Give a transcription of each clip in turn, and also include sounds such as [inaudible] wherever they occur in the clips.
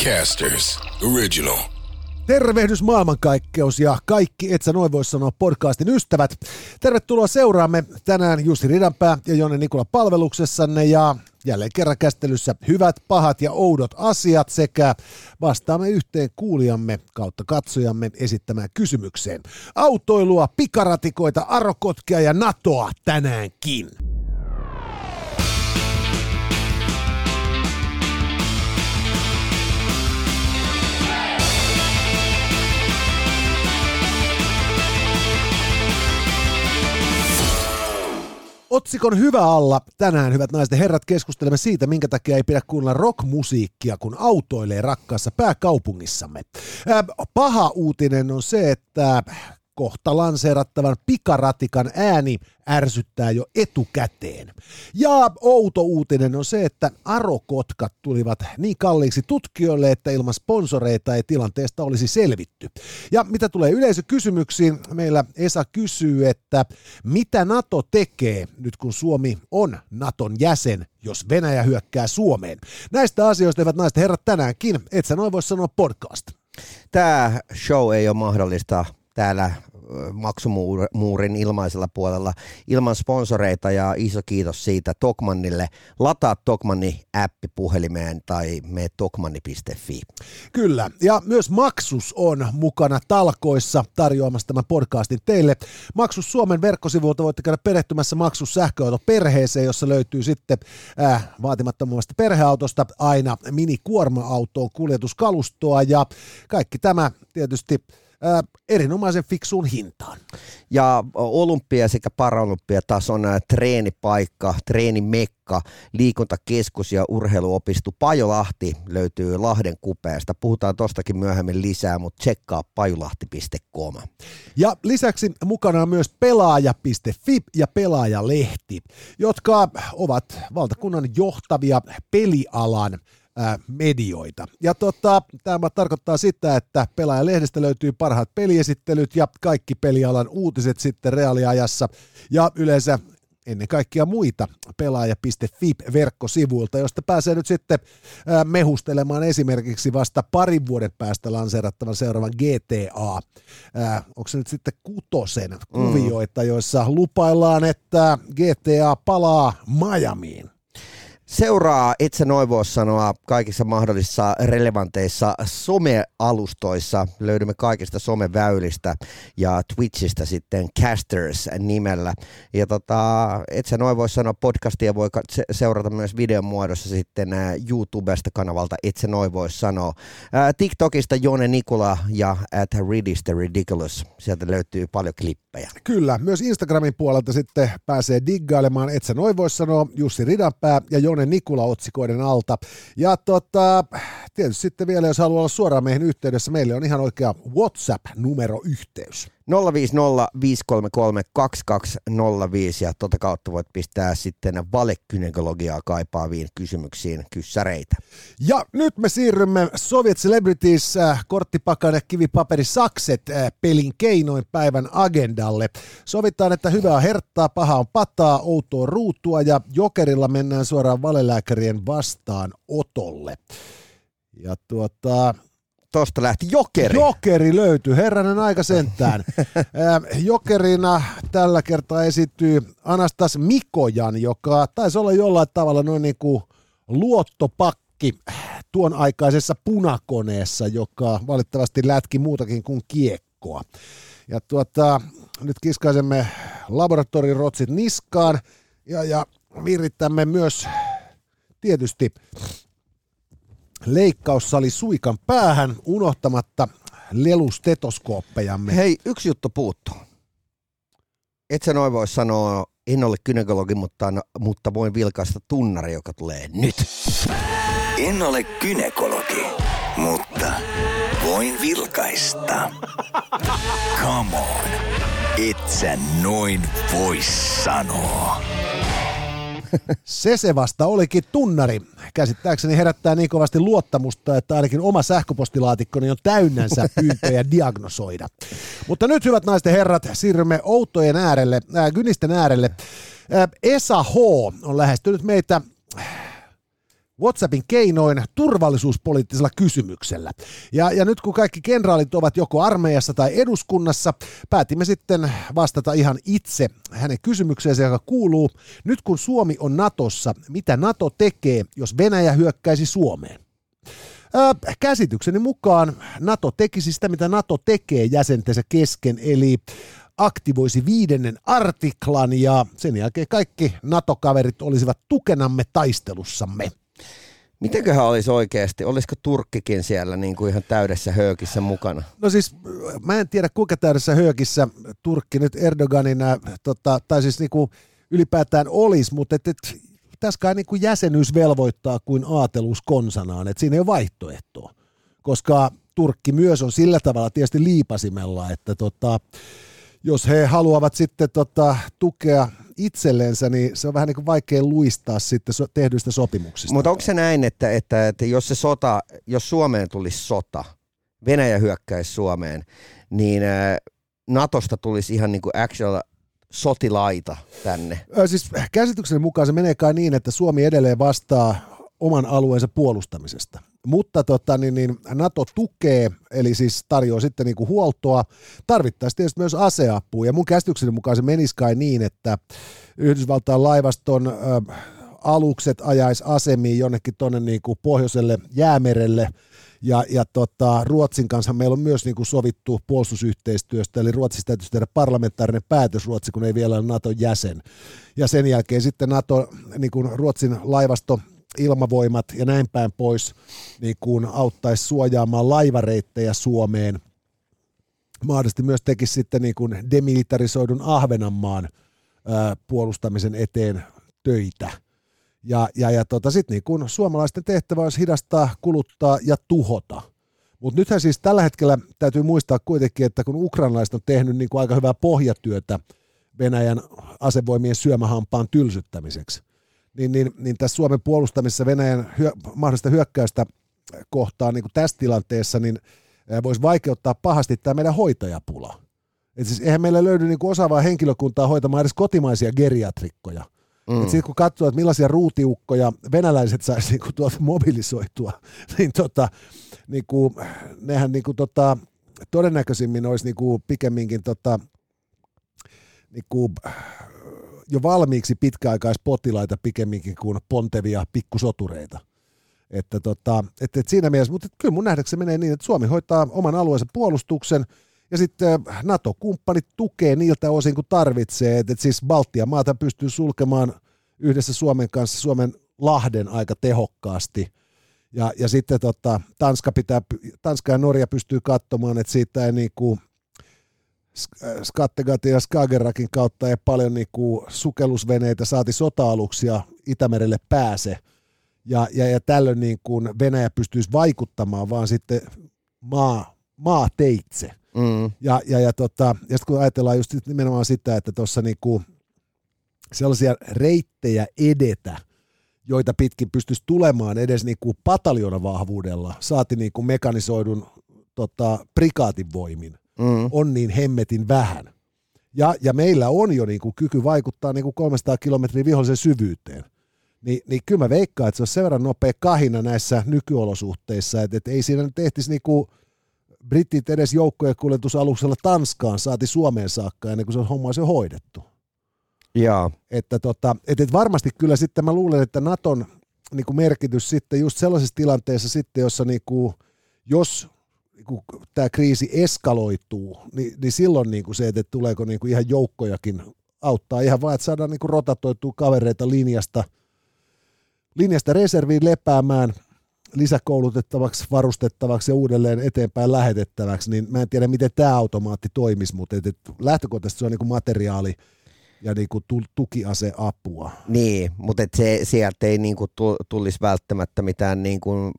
Podcasters Original. Tervehdys maailmankaikkeus ja kaikki, et sä noin voi sanoa podcastin ystävät. Tervetuloa seuraamme tänään Jussi Ridanpää ja Jonne Nikola palveluksessanne ja jälleen kerran käsittelyssä hyvät, pahat ja oudot asiat sekä vastaamme yhteen kuulijamme kautta katsojamme esittämään kysymykseen. Autoilua, pikaratikoita, arokotkia ja NATOa tänäänkin. Otsikon hyvä alla tänään, hyvät naiset ja herrat, keskustelemme siitä, minkä takia ei pidä kuunnella rockmusiikkia, kun autoilee rakkaassa pääkaupungissamme. Paha uutinen on se, että kohta lanseerattavan pikaratikan ääni ärsyttää jo etukäteen. Ja outo uutinen on se, että arokotkat tulivat niin kalliiksi tutkijoille, että ilman sponsoreita ei tilanteesta olisi selvitty. Ja mitä tulee yleisökysymyksiin, meillä Esa kysyy, että mitä NATO tekee nyt kun Suomi on Naton jäsen, jos Venäjä hyökkää Suomeen? Näistä asioista eivät naiset herrat tänäänkin, et sä noin voi sanoa podcast. Tämä show ei ole mahdollista täällä maksumuurin ilmaisella puolella ilman sponsoreita ja iso kiitos siitä Tokmannille. Lataa Tokmanni appi puhelimeen tai mene tokmanni.fi. Kyllä, ja myös Maksus on mukana talkoissa tarjoamassa tämän podcastin teille. Maksus Suomen verkkosivuilta voitte käydä perehtymässä Maksus sähköautoperheeseen, jossa löytyy sitten äh, vaatimattomasta perheautosta aina mini-kuorma-autoon kuljetuskalustoa ja kaikki tämä tietysti ää, erinomaisen fiksuun hintaan. Ja olympia sekä paralympia-tason treenipaikka, treenimekka, liikuntakeskus ja urheiluopisto Pajolahti löytyy Lahden kupeesta. Puhutaan tostakin myöhemmin lisää, mutta tsekkaa pajolahti.com. Ja lisäksi mukana on myös pelaaja.fi ja pelaajalehti, jotka ovat valtakunnan johtavia pelialan medioita. Ja tota, tämä tarkoittaa sitä, että pelaajalehdestä löytyy parhaat peliesittelyt ja kaikki pelialan uutiset sitten reaaliajassa ja yleensä ennen kaikkea muita pelaaja.fi-verkkosivuilta, josta pääsee nyt sitten mehustelemaan esimerkiksi vasta parin vuoden päästä lanseerattavan seuraavan GTA. onko se nyt sitten kutosen kuvioita, joissa lupaillaan, että GTA palaa Miamiin? Seuraa itse noin voisi sanoa kaikissa mahdollisissa relevanteissa somealustoissa. Löydymme kaikista someväylistä ja Twitchistä sitten Casters nimellä. Ja tota, itse noin voisi sanoa podcastia voi seurata myös videon muodossa sitten YouTubesta kanavalta itse noin voisi sanoa. TikTokista Jone Nikula ja at Ridis the Ridiculous. Sieltä löytyy paljon klippejä. Kyllä, myös Instagramin puolelta sitten pääsee diggailemaan, et sä noin voisi sanoa, Jussi Ridanpää ja Jone Nikula-otsikoiden alta. Ja tota, tietysti sitten vielä, jos haluaa olla suoraan meihin yhteydessä, meille on ihan oikea WhatsApp-numeroyhteys. 050 ja tota kautta voit pistää sitten valekynekologiaa kaipaaviin kysymyksiin kyssäreitä. Ja nyt me siirrymme Soviet Celebrities äh, korttipakan ja kivipaperi sakset äh, pelin keinoin päivän agendalle. Sovitaan, että hyvää herttaa, paha on pataa, outoa ruutua ja jokerilla mennään suoraan valelääkärien vastaan otolle. Ja tuota, Tosta lähti Jokeri. Jokeri löytyi, herranen aika sentään. [laughs] Jokerina tällä kertaa esityy Anastas Mikojan, joka taisi olla jollain tavalla noin niin kuin luottopakki tuon aikaisessa punakoneessa, joka valitettavasti lätki muutakin kuin kiekkoa. Ja tuota, nyt kiskaisemme laboratoriorotsit niskaan ja, ja virittämme myös tietysti leikkaussali suikan päähän unohtamatta lelustetoskooppejamme. Hei, yksi juttu puuttuu. Et sä noin voi sanoa, en ole kynekologi, mutta, mutta voin vilkaista tunnari, joka tulee nyt. En ole kynekologi, mutta voin vilkaista. Come on, et sä noin voi sanoa. Se se vasta olikin tunnari. Käsittääkseni herättää niin kovasti luottamusta, että ainakin oma sähköpostilaatikkoni on täynnänsä pyyntöjä diagnosoida. Mutta nyt, hyvät naisten herrat, siirrymme outojen äärelle, äh, Gynisten äärelle. Äh, Esa H. on lähestynyt meitä WhatsAppin keinoin turvallisuuspoliittisella kysymyksellä. Ja, ja nyt kun kaikki kenraalit ovat joko armeijassa tai eduskunnassa, päätimme sitten vastata ihan itse hänen kysymykseensä, joka kuuluu, nyt kun Suomi on Natossa, mitä Nato tekee, jos Venäjä hyökkäisi Suomeen? Käsitykseni mukaan NATO tekisi sitä, mitä NATO tekee jäsentensä kesken, eli aktivoisi viidennen artiklan ja sen jälkeen kaikki NATO-kaverit olisivat tukenamme taistelussamme. Mitenköhän olisi oikeasti? Olisiko Turkkikin siellä niin kuin ihan täydessä höökissä mukana? No siis mä en tiedä kuinka täydessä höökissä Turkki nyt Erdoganin, äh, tota, tai siis niin kuin ylipäätään olisi, mutta et, et, tässä kai niin kuin jäsenyys velvoittaa kuin aatelus konsanaan, että siinä ei ole vaihtoehtoa, koska Turkki myös on sillä tavalla tietysti liipasimella, että tota, jos he haluavat sitten tota, tukea itsellensä, niin se on vähän niin kuin vaikea luistaa sitten so- tehdyistä sopimuksista. Mutta onko se näin, että, että, että jos se sota, jos Suomeen tulisi sota, Venäjä hyökkäisi Suomeen, niin Natosta tulisi ihan niin kuin actual sotilaita tänne? Ö, siis käsitykseni mukaan se menee kai niin, että Suomi edelleen vastaa oman alueensa puolustamisesta. Mutta tota, niin, niin NATO tukee, eli siis tarjoaa sitten niin kuin huoltoa. Tarvittaisiin tietysti myös aseapua, ja mun käsitykseni mukaan se menisi kai niin, että Yhdysvaltain laivaston ö, alukset ajaisi asemiin jonnekin tuonne niin kuin pohjoiselle jäämerelle, ja, ja tota, Ruotsin kanssa meillä on myös niin kuin sovittu puolustusyhteistyöstä, eli Ruotsissa täytyisi tehdä parlamentaarinen päätös Ruotsi, kun ei vielä ole Naton jäsen. Ja sen jälkeen sitten NATO, niin kuin Ruotsin laivasto ilmavoimat ja näin päin pois niin kuin auttaisi suojaamaan laivareittejä Suomeen. Mahdollisesti myös tekisi sitten niin kuin demilitarisoidun Ahvenanmaan puolustamisen eteen töitä. Ja, ja, ja tota, sitten niin kun suomalaisten tehtävä olisi hidastaa, kuluttaa ja tuhota. Mutta nythän siis tällä hetkellä täytyy muistaa kuitenkin, että kun ukrainalaiset on tehnyt niin kuin aika hyvää pohjatyötä Venäjän asevoimien syömähampaan tylsyttämiseksi, niin, niin, niin tässä Suomen puolustamisessa Venäjän hyö, mahdollista hyökkäystä kohtaan niin kuin tässä tilanteessa, niin voisi vaikeuttaa pahasti tämä meidän hoitajapula. Et siis eihän meillä löydy niin kuin osaavaa henkilökuntaa hoitamaan edes kotimaisia geriatrikkoja. Mm. Sitten kun katsoo, että millaisia ruutiukkoja venäläiset saisi niin tuolta mobilisoitua, [laughs] niin, tota, niin kuin, nehän niin kuin, tota, todennäköisimmin olisi niin kuin, pikemminkin tota, niin kuin, jo valmiiksi pitkäaikaispotilaita pikemminkin kuin pontevia pikkusotureita. Että tota, et, et siinä mielessä, mutta kyllä mun nähdäkseni menee niin, että Suomi hoitaa oman alueensa puolustuksen ja sitten NATO-kumppanit tukee niiltä osin kuin tarvitsee. Että et siis Baltian maata pystyy sulkemaan yhdessä Suomen kanssa Suomen lahden aika tehokkaasti. Ja, ja sitten tota, Tanska, pitää, Tanska ja Norja pystyy katsomaan, että siitä ei niinku Skattegatin ja Skagerakin kautta ei paljon niin kuin sukellusveneitä saati sota-aluksia Itämerelle pääse. Ja, ja, ja tällöin niin kuin Venäjä pystyisi vaikuttamaan vaan sitten maa, maa teitse. Mm. Ja, ja, ja, tota, ja sitten kun ajatellaan just nimenomaan sitä, että tuossa niin kuin sellaisia reittejä edetä, joita pitkin pystyisi tulemaan edes niin kuin pataljonavahvuudella, saati niin kuin mekanisoidun tota, prikaatin voimin, mm. on niin hemmetin vähän. Ja, ja meillä on jo niin kuin kyky vaikuttaa niin kuin 300 kilometrin vihollisen syvyyteen. Ni, niin kyllä mä veikkaan, että se on sen verran nopea kahina näissä nykyolosuhteissa, että, että ei siinä nyt ehtisi niin kuin britit edes joukkojen kuljetusaluksella Tanskaan saati Suomeen saakka ennen kuin se on homma jo hoidettu. Jaa. Että tota, et, et varmasti kyllä sitten mä luulen, että Naton niin kuin merkitys sitten just sellaisessa tilanteessa sitten, jossa niin kuin, jos niin tämä kriisi eskaloituu, niin, niin silloin niin kuin se, että tuleeko niin kuin ihan joukkojakin auttaa. Ihan vaan, että saadaan niin kuin rotatoitua kavereita linjasta, linjasta reserviin lepäämään lisäkoulutettavaksi, varustettavaksi ja uudelleen eteenpäin lähetettäväksi, niin mä en tiedä, miten tämä automaatti toimisi, mutta et, et lähtökohtaisesti se on niin kuin materiaali, ja niin kuin tukiaseapua. Niin, mutta et se, sieltä ei niin kuin tulisi välttämättä mitään niin kuin,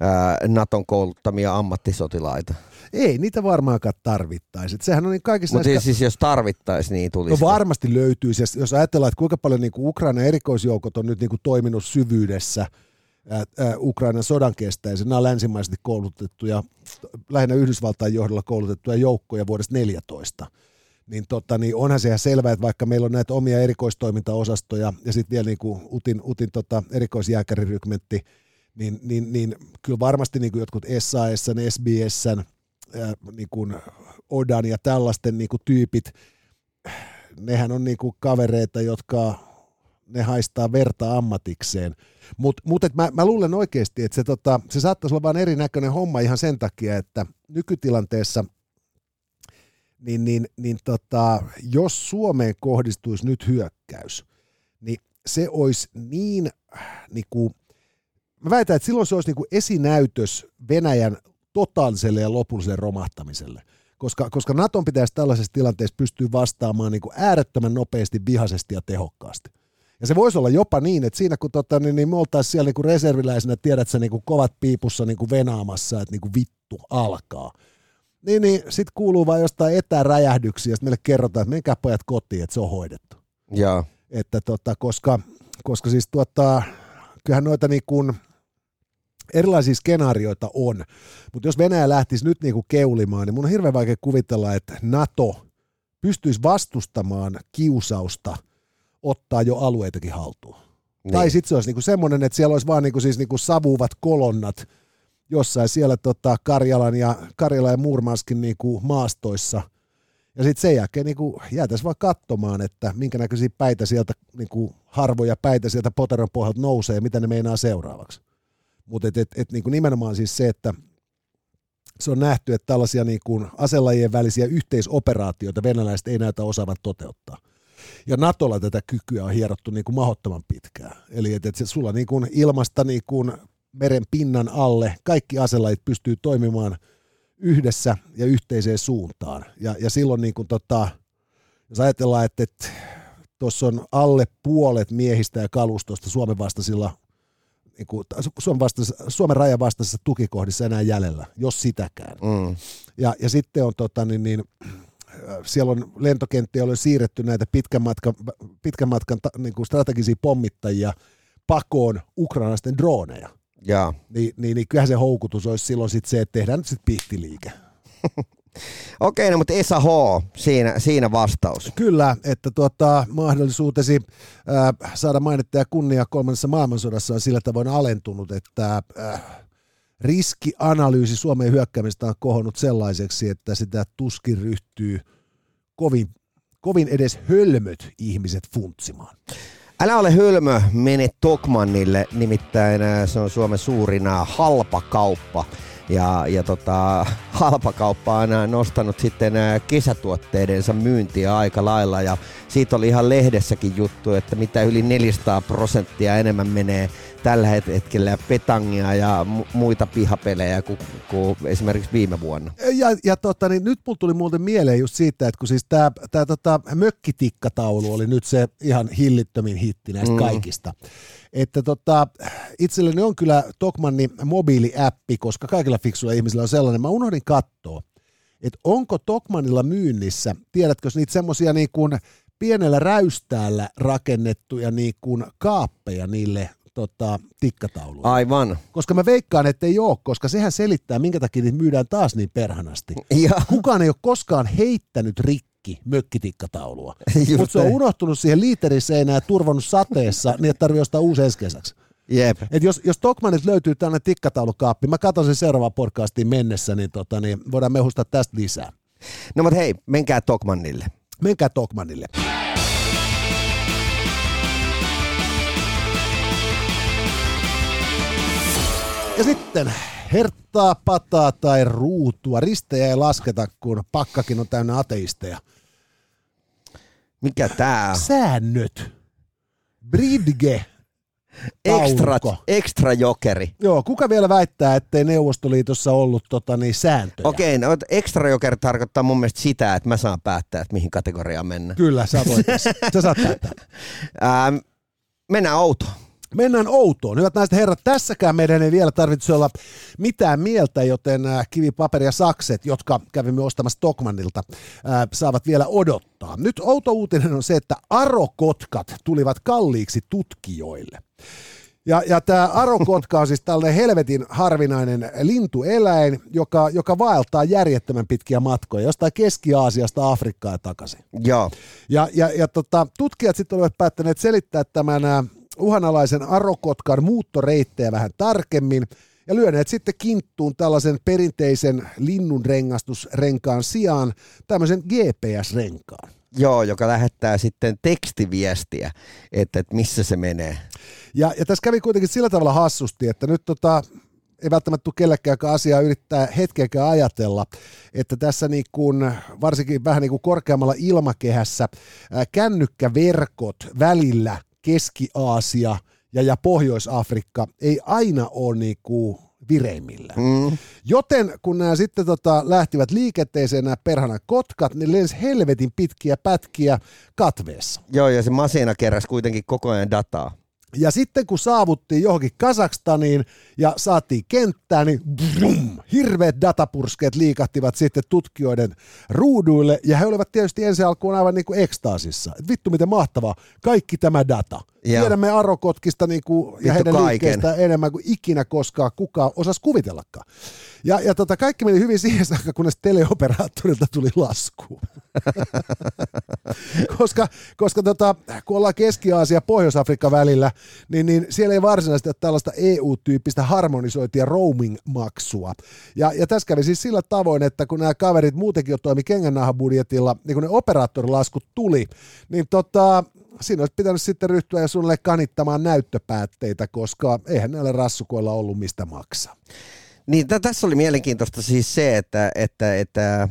ää, Naton kouluttamia ammattisotilaita. Ei, niitä varmaankaan tarvittaisi. Sehän on niin kaikissa Mutta näissä... siis jos tarvittaisi, niin tulisi. No varmasti löytyisi. Jos ajatellaan, että kuinka paljon niin kuin Ukrainan erikoisjoukot on nyt niin kuin toiminut syvyydessä Ukrainan sodan kestäessä. Nämä on länsimaisesti koulutettuja, lähinnä Yhdysvaltain johdolla koulutettuja joukkoja vuodesta 14 niin, tota, niin onhan se ihan selvää, että vaikka meillä on näitä omia erikoistoimintaosastoja ja sitten vielä niin kuin Utin, Utin tota, erikoisjääkärirykmentti, niin, niin, niin kyllä varmasti niin kuin jotkut SAS, SBS, niin kuin Odan ja tällaisten niin kuin tyypit, nehän on niin kuin kavereita, jotka ne haistaa verta ammatikseen. Mutta mut, mä, mä luulen oikeasti, että se, tota, se saattaisi olla vain erinäköinen homma ihan sen takia, että nykytilanteessa niin, niin, niin tota, jos Suomeen kohdistuisi nyt hyökkäys, niin se olisi niin, niin kuin, mä väitän, että silloin se olisi niin kuin esinäytös Venäjän totaaliselle ja lopulliselle romahtamiselle. Koska, koska Naton pitäisi tällaisessa tilanteessa pystyä vastaamaan niin kuin äärettömän nopeasti, vihaisesti ja tehokkaasti. Ja se voisi olla jopa niin, että siinä kun tota, niin, niin me oltaisiin siellä niin kuin reserviläisenä, tiedät sä niin kuin kovat piipussa niin kuin venaamassa, että niin kuin vittu alkaa. Niin, niin sitten kuuluu vain jostain etäräjähdyksiä, ja meille kerrotaan, että menkää pojat kotiin, että se on hoidettu. Joo. Että tota, koska, koska siis tuota, kyllähän noita niin kuin, erilaisia skenaarioita on, mutta jos Venäjä lähtisi nyt niin kuin keulimaan, niin mun on hirveän vaikea kuvitella, että NATO pystyisi vastustamaan kiusausta ottaa jo alueitakin haltuun. Niin. Tai sitten se olisi niinku semmoinen, että siellä olisi vaan niinku siis niinku savuvat kolonnat jossain siellä tota Karjalan ja, Karjalan ja Muurmanskin niinku maastoissa. Ja sitten sen jälkeen niinku jäätäisiin vaan katsomaan, että minkä näköisiä päitä sieltä, niinku harvoja päitä sieltä Poteron pohjalta nousee ja mitä ne meinaa seuraavaksi. Mutta et, et, et niinku nimenomaan siis se, että se on nähty, että tällaisia niinku aselajien välisiä yhteisoperaatioita venäläiset ei näytä osaavan toteuttaa. Ja Natolla tätä kykyä on hierottu niin kuin mahdottoman pitkään. Eli että et sulla niin kuin ilmasta niin kuin meren pinnan alle kaikki aselajit pystyy toimimaan yhdessä ja yhteiseen suuntaan. Ja, ja silloin niin kuin tota, jos ajatellaan, että, että tuossa on alle puolet miehistä ja kalustosta Suomen vastaisilla niin kuin, Suomen, vastaisessa, Suomen rajan vastaisessa tukikohdissa enää jäljellä, jos sitäkään. Mm. Ja, ja sitten on tota, niin, niin, siellä on lentokenttiä, on siirretty näitä pitkän matkan, pitkän matkan niin kuin strategisia pommittajia pakoon ukrainaisten droneja. Ja. Niin, niin, niin kyllähän se houkutus olisi silloin sit se, että tehdään nyt sitten pihtiliike. [laughs] Okei, no mutta Esa H, siinä, siinä vastaus. Kyllä, että tuota, mahdollisuutesi äh, saada mainittaa kunnia kolmannessa maailmansodassa on sillä tavoin alentunut, että äh, riskianalyysi Suomen hyökkäämistä on kohonnut sellaiseksi, että sitä tuskin ryhtyy kovin, kovin edes hölmöt ihmiset funtsimaan. Älä ole hölmö, mene Tokmannille, nimittäin äh, se on Suomen suurin äh, halpakauppa. Ja, ja tota, [laughs] halpakauppa on äh, nostanut sitten kesätuotteidensa myyntiä aika lailla ja siitä oli ihan lehdessäkin juttu, että mitä yli 400 prosenttia enemmän menee tällä hetkellä petangia ja muita pihapelejä kuin, kuin esimerkiksi viime vuonna. Ja, ja tota, niin nyt mulla tuli muuten mieleen just siitä, että kun siis tämä tää, tota, mökkitikkataulu oli nyt se ihan hillittömin hitti näistä mm. kaikista. Että tota, itselleni on kyllä Tokmanni mobiiliäppi, koska kaikilla fiksuilla ihmisillä on sellainen. Mä unohdin katsoa, että onko Tokmanilla myynnissä, tiedätkö niitä semmoisia niin kuin pienellä räystäällä rakennettuja niin kuin kaappeja niille tota, tikkatauluun. Aivan. Koska mä veikkaan, että ei ole, koska sehän selittää, minkä takia niitä myydään taas niin perhanasti. [laughs] Ja. Kukaan ei ole koskaan heittänyt rikki mökkitikkataulua. [laughs] Mutta se on unohtunut siihen liiteriseinään ja turvannut sateessa, niin että tarvii ostaa uusi ensi kesäksi. Jep. Et jos, jos Tokmanit löytyy tällainen tikkataulukaappi, mä katson sen seuraavaan podcastiin mennessä, niin, tota, niin voidaan mehustaa tästä lisää. No mutta hei, menkää Tokmanille. Menkää Tokmanille. Ja sitten herttaa, pataa tai ruutua. Ristejä ei lasketa, kun pakkakin on täynnä ateisteja. Mikä tää on? Säännöt. Bridge. Extra, extra jokeri. Joo, kuka vielä väittää, ettei Neuvostoliitossa ollut tota, niin, sääntöjä? Okei, no extra jokeri tarkoittaa mun mielestä sitä, että mä saan päättää, että mihin kategoriaan mennään. Kyllä, sä voit. [laughs] sä saat päättää. Ähm, mennään autoon. Mennään outoon. Hyvät naiset herrat, tässäkään meidän ei vielä tarvitse olla mitään mieltä, joten äh, kivi, paperi ja sakset, jotka kävimme ostamassa Tokmanilta, äh, saavat vielä odottaa. Nyt outo uutinen on se, että arokotkat tulivat kalliiksi tutkijoille. Ja, ja tämä arokotka on siis tällainen helvetin harvinainen lintueläin, joka, joka vaeltaa järjettömän pitkiä matkoja jostain Keski-Aasiasta Afrikkaan ja takaisin. Joo. Ja, ja, ja tota, tutkijat sitten olivat päättäneet selittää tämän äh, uhanalaisen arokotkan muuttoreittejä vähän tarkemmin ja lyöneet sitten kinttuun tällaisen perinteisen linnunrengastusrenkaan sijaan tämmöisen GPS-renkaan. Joo, joka lähettää sitten tekstiviestiä, että, että missä se menee. Ja, ja tässä kävi kuitenkin sillä tavalla hassusti, että nyt tota, ei välttämättä tule kellekään, joka asiaa yrittää hetkeäkään ajatella, että tässä niin kuin, varsinkin vähän niin kuin korkeammalla ilmakehässä ää, kännykkäverkot välillä Keski-Aasia ja, ja Pohjois-Afrikka ei aina ole niin kuin vireimmillä. Mm. Joten kun nämä sitten tota, lähtivät liikenteeseen nämä perhana kotkat, niin lensi helvetin pitkiä pätkiä katveessa. Joo, ja se masina keräsi kuitenkin koko ajan dataa. Ja sitten kun saavuttiin johonkin Kazakstaniin ja saatiin kenttään, niin brum, hirveät datapurskeet liikahtivat sitten tutkijoiden ruuduille, ja he olivat tietysti ensi alkuun aivan niin kuin ekstaasissa. Et vittu miten mahtavaa, kaikki tämä data. Ja. Tiedämme Arokotkista niin kuin, ja heidän kaiken. liikkeestä enemmän kuin ikinä koskaan kukaan osasi kuvitellakaan. Ja, ja tota, kaikki meni hyvin siihen saakka, kunnes teleoperaattorilta tuli lasku. [laughs] koska koska tota, kun ollaan Keski-Aasia ja Pohjois-Afrikka välillä, niin, niin siellä ei varsinaisesti ole tällaista EU-tyyppistä harmonisointia roaming-maksua. Ja, ja tässä kävi siis sillä tavoin, että kun nämä kaverit muutenkin jo toimi kengännahabudjetilla, niin kun ne operaattorilaskut tuli, niin tota, siinä olisi pitänyt sitten ryhtyä ja suunnilleen kanittamaan näyttöpäätteitä, koska eihän näillä rassukoilla ollut mistä maksaa. Niin, t- tässä oli mielenkiintoista siis se, että, että, että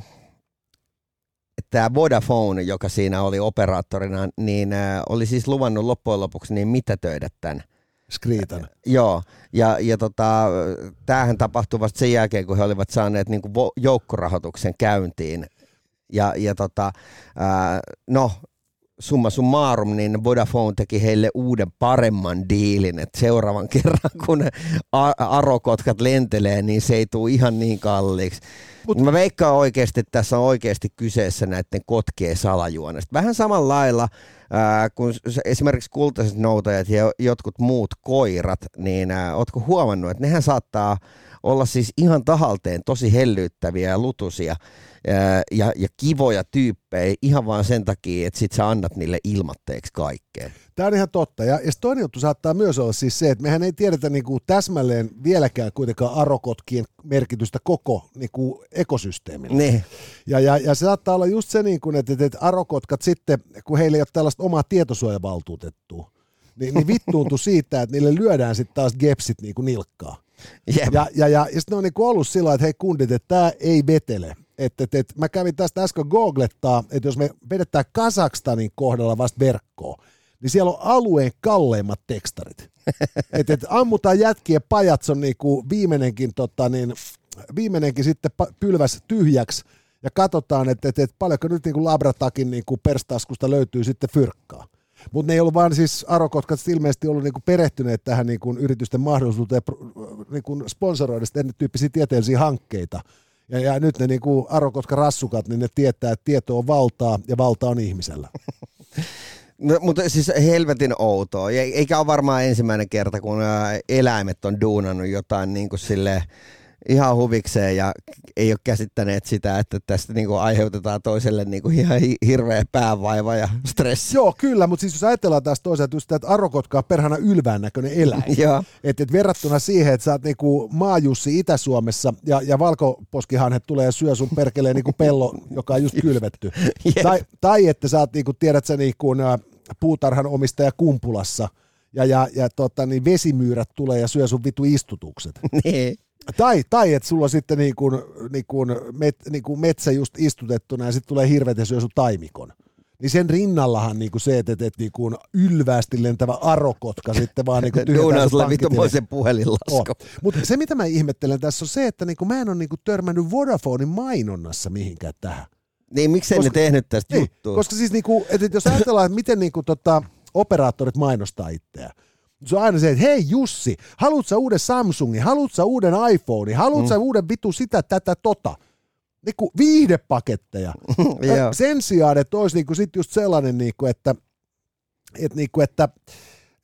tämä Vodafone, joka siinä oli operaattorina, niin äh, oli siis luvannut loppujen lopuksi niin mitätöidä tämän. Skriitan. Äh, joo, ja, ja tota, tämähän tapahtui vasta sen jälkeen, kun he olivat saaneet niin kuin joukkorahoituksen käyntiin. Ja, ja tota, äh, no, summa summarum, niin Vodafone teki heille uuden paremman diilin, että seuraavan [laughs] kerran kun arokotkat lentelee, niin se ei tule ihan niin kalliiksi. Mut, Mä veikkaan oikeasti, että tässä on oikeasti kyseessä näiden kotkien salajuonesta. Vähän samalla lailla ää, kun esimerkiksi kultaiset noutajat ja jotkut muut koirat, niin ää, ootko huomannut, että nehän saattaa olla siis ihan tahalteen tosi hellyyttäviä ja lutusia ja, ja kivoja tyyppejä ihan vaan sen takia, että sit sä annat niille ilmatteeksi kaikkea. Tämä on ihan totta. Ja, ja toinen juttu saattaa myös olla siis se, että mehän ei tiedetä niin kuin täsmälleen vieläkään kuitenkaan arokotkien merkitystä koko niin kuin ekosysteemille. Ne. Ja, ja, ja se saattaa olla just se, niin kuin, että, että arokotkat sitten, kun heillä ei ole tällaista omaa tietosuojavaltuutettua, niin, niin vittuuntu [laughs] siitä, että niille lyödään sitten taas gepsit niin kuin nilkkaa. Yep. Ja, ja, ja, ja sitten ne on niin kuin ollut sillä että hei kundit, että tämä ei vetele. Että, että, että mä kävin tästä äsken googlettaa, että jos me vedetään Kazakstanin kohdalla vasta verkkoa, niin siellä on alueen kalleimmat tekstarit. [laughs] että, että ammutaan jätkien pajat, on niinku viimeinenkin, tota, niin, viimeinenkin sitten pylväs tyhjäksi ja katsotaan, että, että, että paljonko nyt niin Labratakin niin kuin perstaskusta löytyy sitten fyrkkaa. Mutta ne ei ollut vaan siis arokotkat ilmeisesti ollut niinku perehtyneet tähän niinku yritysten mahdollisuuteen niinku sponsoroida sitten tyyppisiä tieteellisiä hankkeita. Ja, ja nyt ne niinku arokotka rassukat, niin ne tietää, että tieto on valtaa ja valta on ihmisellä. [laughs] No, mutta siis helvetin outoa. Eikä ole varmaan ensimmäinen kerta, kun eläimet on duunannut jotain niin kuin silleen, ihan huvikseen ja ei ole käsittäneet sitä, että tästä niinku aiheutetaan toiselle niinku ihan hirveä päävaiva ja stressi. Joo, kyllä, mutta siis jos ajatellaan taas toisaalta just että arrokotka on perhana ylvään näköinen eläin. [laughs] että et verrattuna siihen, että sä oot niinku maajussi Itä-Suomessa ja, ja valkoposkihanhet tulee ja syö sun perkeleen niinku pello, joka on just kylvetty. tai, tai, että sä oot niinku, tiedät sä niinku, puutarhan omistaja Kumpulassa ja, ja, ja tota, niin vesimyyrät tulee ja syö sun vitu istutukset. [laughs] Niin. Tai, tai että sulla on sitten niin kuin, niin kuin met, niin kuin metsä just istutettuna ja sitten tulee hirveät ja syö sun taimikon. Niin sen rinnallahan niin kuin se, että, että, että niin kuin ylväästi lentävä arokotka sitten vaan niin kuin tyhjentää sun vittumoisen puhelinlasku. Mutta se mitä mä ihmettelen tässä on se, että niin kuin mä en ole niin kuin törmännyt Vodafonein mainonnassa mihinkään tähän. Niin miksei koska, ne tehnyt tästä ei, juttua? Koska siis niin kuin, että jos ajatellaan, että miten niin kuin, tota, operaattorit mainostaa itseään, se on aina se, että hei Jussi, haluatko uuden Samsungin, haluatko uuden iPhone, haluatko mm. uuden vitu sitä, tätä, tota. Niinku viihdepaketteja. [laughs] Sen sijaan, että olisi niinku sit just sellainen, niinku, että, et, niinku, että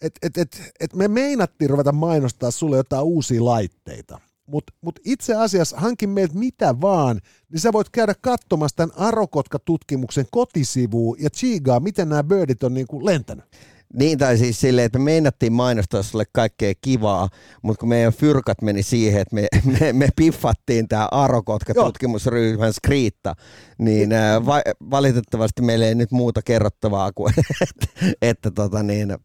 et, et, et, et me meinattiin ruveta mainostaa sulle jotain uusia laitteita. Mutta mut itse asiassa hankin meiltä mitä vaan, niin sä voit käydä katsomassa tämän Arokotka-tutkimuksen kotisivuun ja chigaa, miten nämä birdit on niinku lentänyt. Niin, tai siis silleen, että me meinattiin mainostaa sulle kaikkea kivaa, mutta kun meidän fyrkat meni siihen, että me, [laughs] me, me piffattiin tämä Arokotka-tutkimusryhmän skriitta, niin ää, va, valitettavasti meillä ei nyt muuta kerrottavaa kuin, [laughs] että, että tota niin,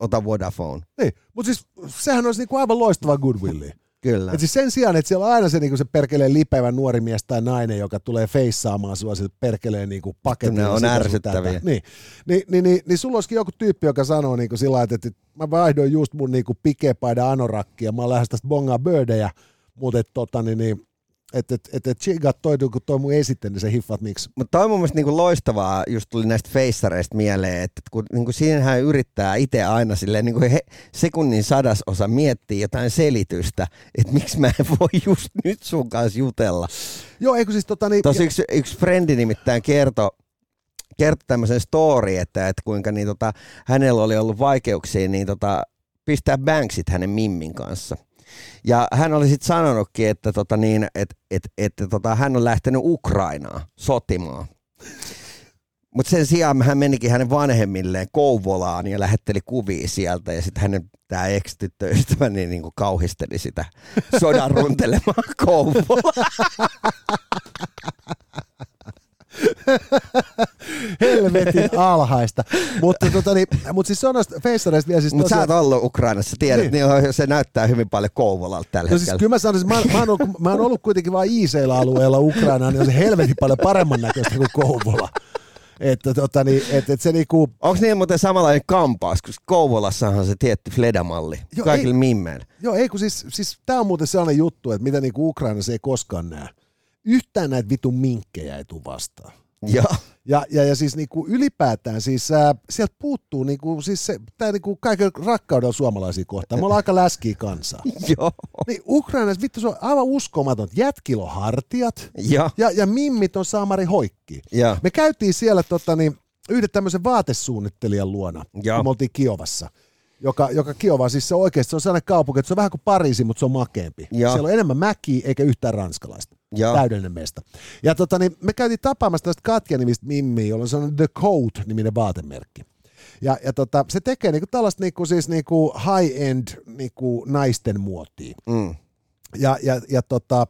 ota Vodafone. Niin, mutta siis sehän olisi niinku aivan loistava goodwilli. Kyllä. Et siis sen sijaan, että siellä on aina se, niinku se perkeleen lipävä nuori mies tai nainen, joka tulee feissaamaan sua se perkeleen niinku paketilla. Ne on ärsyttäviä. tätä. Niin, niin, niin, niin, niin sulla olisikin joku tyyppi, joka sanoo niinku sillä lailla, että, että mä vaihdoin just mun niinku pikepaidan anorakkia, mä oon lähes tästä bongaa birdejä, mutta tota, niin, niin, että et, et, et toi, kun toi mun esitte, niin se hiffat miksi. Mutta toi on mun mielestä niinku loistavaa, just tuli näistä feissareista mieleen, että kun niinku siinähän yrittää itse aina silleen niinku he, sekunnin sadasosa miettiä jotain selitystä, että miksi mä en voi just nyt sun kanssa jutella. Joo, eikö siis tota niin... Tosi yksi, yksi frendi nimittäin kertoi, kertoi tämmöisen story, että, että kuinka niin tota, hänellä oli ollut vaikeuksia niin tota, pistää banksit hänen mimmin kanssa. Ja hän oli sitten sanonutkin, että, tota niin, et, et, et, tota, hän on lähtenyt Ukrainaan sotimaan. Mutta sen sijaan hän menikin hänen vanhemmilleen Kouvolaan ja lähetteli kuvia sieltä ja sitten hänen tämä ex-tyttöystävä niin, niin kauhisteli sitä sodan runtelemaa Kouvolaa. [laughs] [laughs] helvetin alhaista. mutta, tota, niin, mutta siis se on noista feissareista vielä siis Mutta sä tosiaan- oot ollut Ukrainassa, tiedät, niin. niin se näyttää hyvin paljon Kouvolalta tällä No siis hetkellä. kyllä mä sanoisin, mä, mä, oon ollut, mä oon ollut kuitenkin vain Iiseillä-alueella Ukrainaan, niin on se helvetin paljon paremman näköistä kuin Kouvola. Että tota, niin, et, et se niinku, Onko niin muuten samanlainen kampaus, koska Kouvolassahan on se tietty Fledamalli kaikille ei- joo ei kun siis, siis tää on muuten sellainen juttu, että mitä niinku Ukrainassa ei koskaan näe. Yhtään näitä vitun minkkejä ei tule vastaan. Joo. Ja, ja, ja siis niinku ylipäätään siis ää, sieltä puuttuu niinku, siis se, tää niinku kaiken rakkaudella suomalaisia kohtaan. Me ollaan aika läskiä kansaa. [laughs] Joo. Niin Ukrainassa vittu se on aivan uskomaton. Jätkillä on hartiat Joo. ja, ja mimmit on saamari hoikki. Joo. Me käytiin siellä tota, niin, yhden tämmöisen vaatesuunnittelijan luona, Joo. kun me oltiin Kiovassa. Joka, joka Kiova, siis se oikeasti se on sellainen kaupunki, että se on vähän kuin Pariisi, mutta se on makeampi. Joo. Siellä on enemmän mäkiä eikä yhtään ranskalaista. Joo. Täydellinen mesta. Ja tota, niin, me käytiin tapaamassa tästä Katja-nimistä mimmiä, jolla on sellainen The Coat-niminen vaatemerkki. Ja, ja tota, se tekee niinku tällaista niinku, siis niinku high-end niinku naisten muotia. Mm. Ja, ja, ja, tota,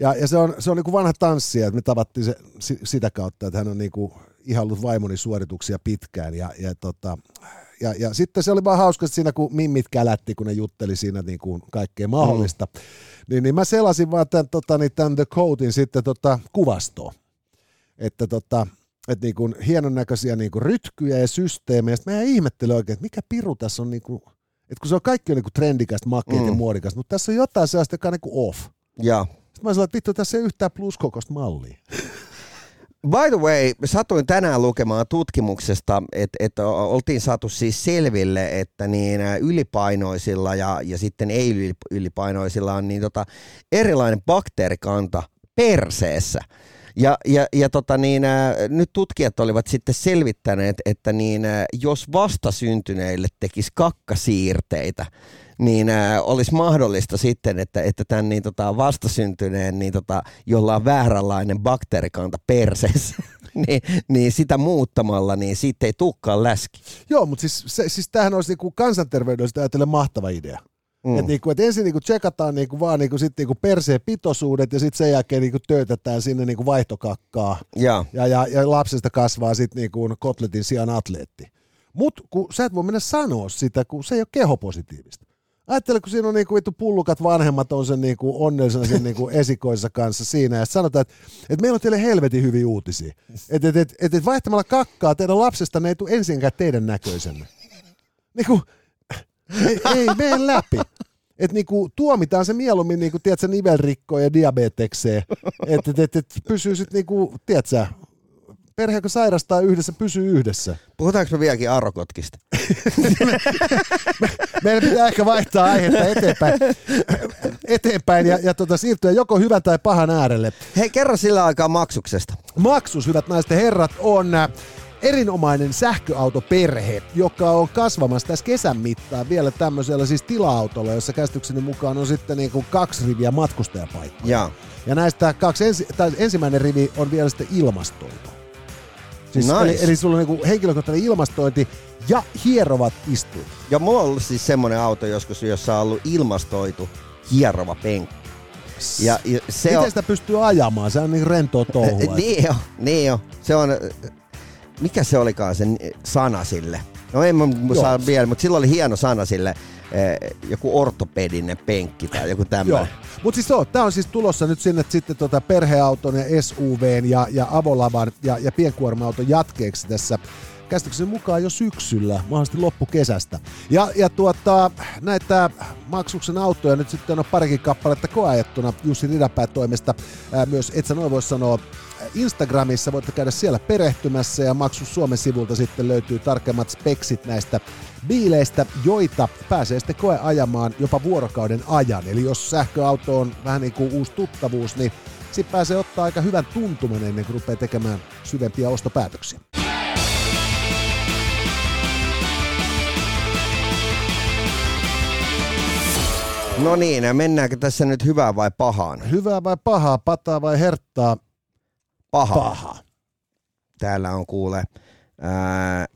ja, ja se on, se on niinku vanha tanssija, että me tavattiin se si, sitä kautta, että hän on niinku ihaillut vaimoni suorituksia pitkään. Ja, ja, tota, ja, ja sitten se oli vaan hauska että siinä, kun mimmit kälätti, kun ne jutteli siinä niinku kaikkea mahdollista. Mm. Niin, niin mä selasin vaan tämän, tota, niin tämän The Coatin sitten tota, kuvastoon. Että tota, että niinku hienon näköisiä niinku rytkyjä ja systeemejä. Sitten mä ihan ihmettelin oikein, että mikä piru tässä on niinku, että kun se on kaikki on niinku trendikästä, makeita mm. ja muodikasta, mutta tässä on jotain sellaista, joka on niinku off. Joo. Sitten mä sanoin, että vittu, tässä ei yhtään pluskokosta mallia. By the way, satuin tänään lukemaan tutkimuksesta, että, että oltiin saatu siis selville, että niin ylipainoisilla ja, ja sitten ei ylipainoisilla on niin tota erilainen bakteerikanta perseessä. Ja, ja, ja tota niin, ä, nyt tutkijat olivat sitten selvittäneet, että niin, ä, jos vastasyntyneille tekisi kakkasiirteitä, niin ä, olisi mahdollista sitten, että, että tämän niin, tota, vastasyntyneen, niin, tota, jolla on vääränlainen bakteerikanta perseessä, [laughs] niin, niin sitä muuttamalla, niin siitä ei tukkaan läski. Joo, mutta siis, se, siis tämähän olisi niinku kansanterveydellisesti ajatellen mahtava idea. Mm. Mm. Et niinku, et ensin niinku tsekataan niinku vaan niinku sit niinku perseen pitoisuudet ja sitten sen jälkeen niinku töötetään sinne niinku vaihtokakkaa. Ja, Ja, ja, ja lapsesta kasvaa sitten niinku kotletin sijaan atleetti. Mutta kun sä et voi mennä sanoa sitä, kun se ei ole kehopositiivista. Ajattele, kun siinä on niinku vittu pullukat vanhemmat on sen niinku onnellisena sen niinku esikoissa kanssa siinä ja sanotaan, että et meillä on teille helvetin hyviä uutisia. Että et, et, et, et vaihtamalla kakkaa teidän lapsestanne ei tule ensinkään teidän näköisenne. Niinku, ei, ei mene läpi. Että niinku, tuomitaan se mieluummin niinku, tiedätkö, nivelrikkoon ja diabetekseen. Että et, et, et pysyy sitten niinku, tiedätkö, perhe, joka sairastaa yhdessä, pysyy yhdessä. puhutaanko me vieläkin arrokotkista? [laughs] Meidän pitää ehkä vaihtaa aihetta eteenpäin, eteenpäin ja, ja tota, siirtyä joko hyvän tai pahan äärelle. Hei, kerro sillä aikaa maksuksesta. Maksus, hyvät naiset ja herrat, on äh, erinomainen sähköautoperhe, joka on kasvamassa tässä kesän mittaan vielä tämmöisellä siis tila-autolla, jossa käsitykseni mukaan on sitten niin kuin kaksi riviä matkustajapaikkoja. Ja. Ja näistä kaksi ensi, tai ensimmäinen rivi on vielä sitten ilmastoitu. Siis Nice. eli, eli sulla on niin henkilökohtainen ilmastointi ja hierovat istuin. Ja mulla on ollut siis semmonen auto joskus, jossa on ollut ilmastoitu hierova penkki. Ja, ja se Miten on... sitä pystyy ajamaan? Se on niin rentoa touhua. niin jo, niin jo. Se on, mikä se olikaan sen sana sille? No en mä saa vielä, mutta silloin oli hieno sana sille eh, joku ortopedinen penkki tai joku tämmöinen. Mutta siis on, tämä on siis tulossa nyt sinne sitten tota perheauton ja SUVn ja, ja avolavan ja, ja pienkuorma-auton jatkeeksi tässä käsitykseni mukaan jo syksyllä, mahdollisesti loppukesästä. Ja, ja tuota, näitä maksuksen autoja nyt sitten on parikin kappaletta koeajettuna Jussi Ridapää toimesta. Ää, myös et sä noin voi sanoa Instagramissa, voitte käydä siellä perehtymässä ja Maksus Suomen sivulta sitten löytyy tarkemmat speksit näistä biileistä, joita pääsee sitten koeajamaan jopa vuorokauden ajan. Eli jos sähköauto on vähän niin kuin uusi tuttavuus, niin sitten pääsee ottaa aika hyvän tuntuman ennen kuin rupeaa tekemään syvempiä ostopäätöksiä. No niin, ja mennäänkö tässä nyt hyvää vai pahaan? Hyvää vai pahaa, pataa vai herttaa? Paha. Paha. Täällä on kuule ää,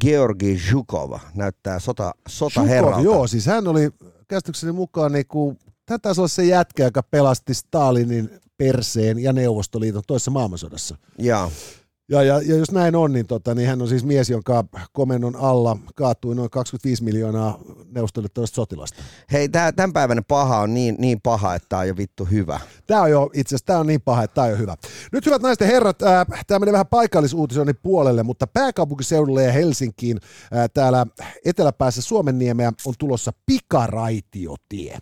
Georgi Zhukov, näyttää sota, sotaherralta. joo, siis hän oli käsitykseni mukaan niinku, tätä on se jätkä, joka pelasti Stalinin perseen ja Neuvostoliiton toisessa maailmansodassa. Joo. Ja, ja, ja jos näin on, niin, tota, niin hän on siis mies, jonka komennon alla kaatui noin 25 miljoonaa neuvostoliittolaista sotilasta. Hei, tämä tämän päivän paha on niin, niin paha, että tämä on jo vittu hyvä. Tämä on jo, itse asiassa tämä on niin paha, että tämä on jo hyvä. Nyt hyvät naiset ja herrat, äh, tämä menee vähän paikallisuutisoinnin puolelle, mutta pääkaupunkiseudulle ja Helsinkiin äh, täällä eteläpäässä Suomenniemeä on tulossa pikaraitiotie.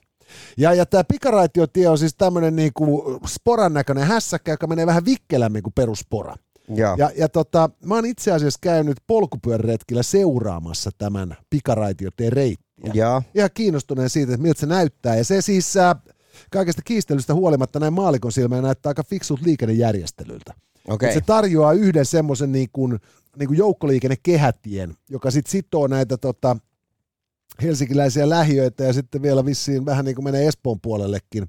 Ja, ja tämä pikaraitiotie on siis tämmöinen niinku sporan näköinen hässäkkä, joka menee vähän vikkelämmin kuin peruspora. Ja, ja, ja tota, mä oon itse asiassa käynyt polkupyöräretkillä seuraamassa tämän pikaraitioteen reittiä. Ja. Ihan kiinnostuneen siitä, että miltä se näyttää. Ja se siis äh, kaikesta kiistelystä huolimatta näin maalikon silmään näyttää aika fiksut liikennejärjestelyltä. Okay. se tarjoaa yhden semmoisen niin kuin, niin kuin joukkoliikennekehätien, joka sitten sitoo näitä tota, helsinkiläisiä lähiöitä ja sitten vielä vissiin vähän niin kuin menee Espoon puolellekin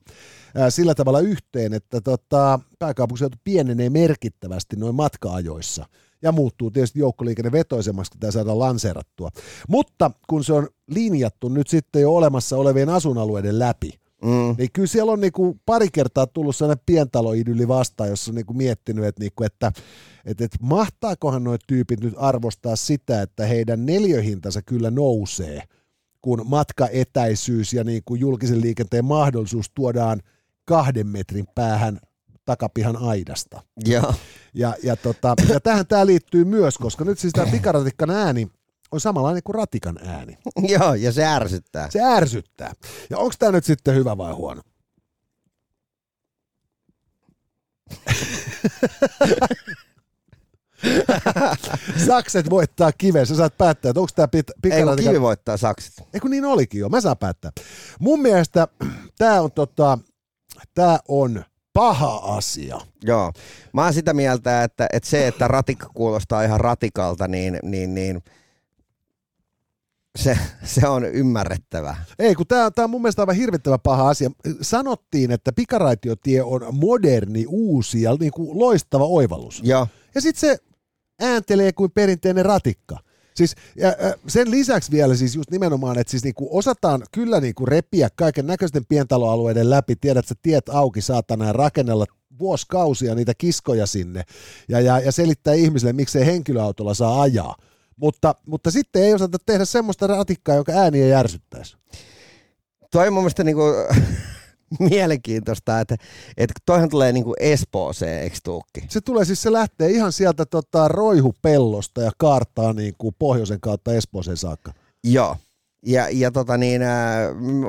ää, sillä tavalla yhteen, että tota, pääkaupunkiseutu pienenee merkittävästi noin matka-ajoissa ja muuttuu tietysti joukkoliikenne vetoisemmaksi, kun tämä saadaan lanseerattua. Mutta kun se on linjattu nyt sitten jo olemassa olevien asuinalueiden läpi, Mm. Niin kyllä siellä on niinku pari kertaa tullut sellainen pientaloidyli vastaan, jossa on niinku miettinyt, että, niinku, että, että, että mahtaakohan nuo tyypit nyt arvostaa sitä, että heidän neljöhintansa kyllä nousee – kun matkaetäisyys ja niin kuin julkisen liikenteen mahdollisuus tuodaan kahden metrin päähän takapihan aidasta. Ja, ja, ja, tota, ja tähän tämä liittyy myös, koska nyt siis tämä pikaratikkan ääni on samanlainen kuin ratikan ääni. [laughs] Joo, ja se ärsyttää. Se ärsyttää. Ja onko tämä nyt sitten hyvä vai huono? [laughs] [laughs] sakset voittaa kiven, sä saat päättää, että onko tämä pit- pikaratika... Ei, kivi voittaa sakset. Eikö niin olikin jo, mä saan päättää. Mun mielestä [clears throat] tämä on, tota, tää on paha asia. Joo. Mä oon sitä mieltä, että, että se, että ratikka kuulostaa ihan ratikalta, niin, niin, niin se, se on ymmärrettävä. Ei, kun tämä on mun mielestä aivan hirvittävä paha asia. Sanottiin, että pikaraitiotie on moderni, uusi ja niin kuin loistava oivallus. Joo. Ja sitten se ääntelee kuin perinteinen ratikka. Siis, ja, sen lisäksi vielä siis just nimenomaan, että siis niinku osataan kyllä niinku repiä kaiken näköisten pientaloalueiden läpi, tiedät sä tiet auki saatana ja rakennella vuosikausia niitä kiskoja sinne ja, ja, ja selittää ihmisille, miksei henkilöautolla saa ajaa. Mutta, mutta sitten ei osata tehdä semmoista ratikkaa, joka ääni ei järsyttäisi. Toi on mun mielestä niinku, [laughs] mielenkiintoista, että, että toihan tulee niin kuin Espooseen, eikö tuukki? Se tulee siis, se lähtee ihan sieltä tota, roihupellosta ja kaartaa niin kuin pohjoisen kautta Espooseen saakka. Joo. Ja, ja tota niin, äh,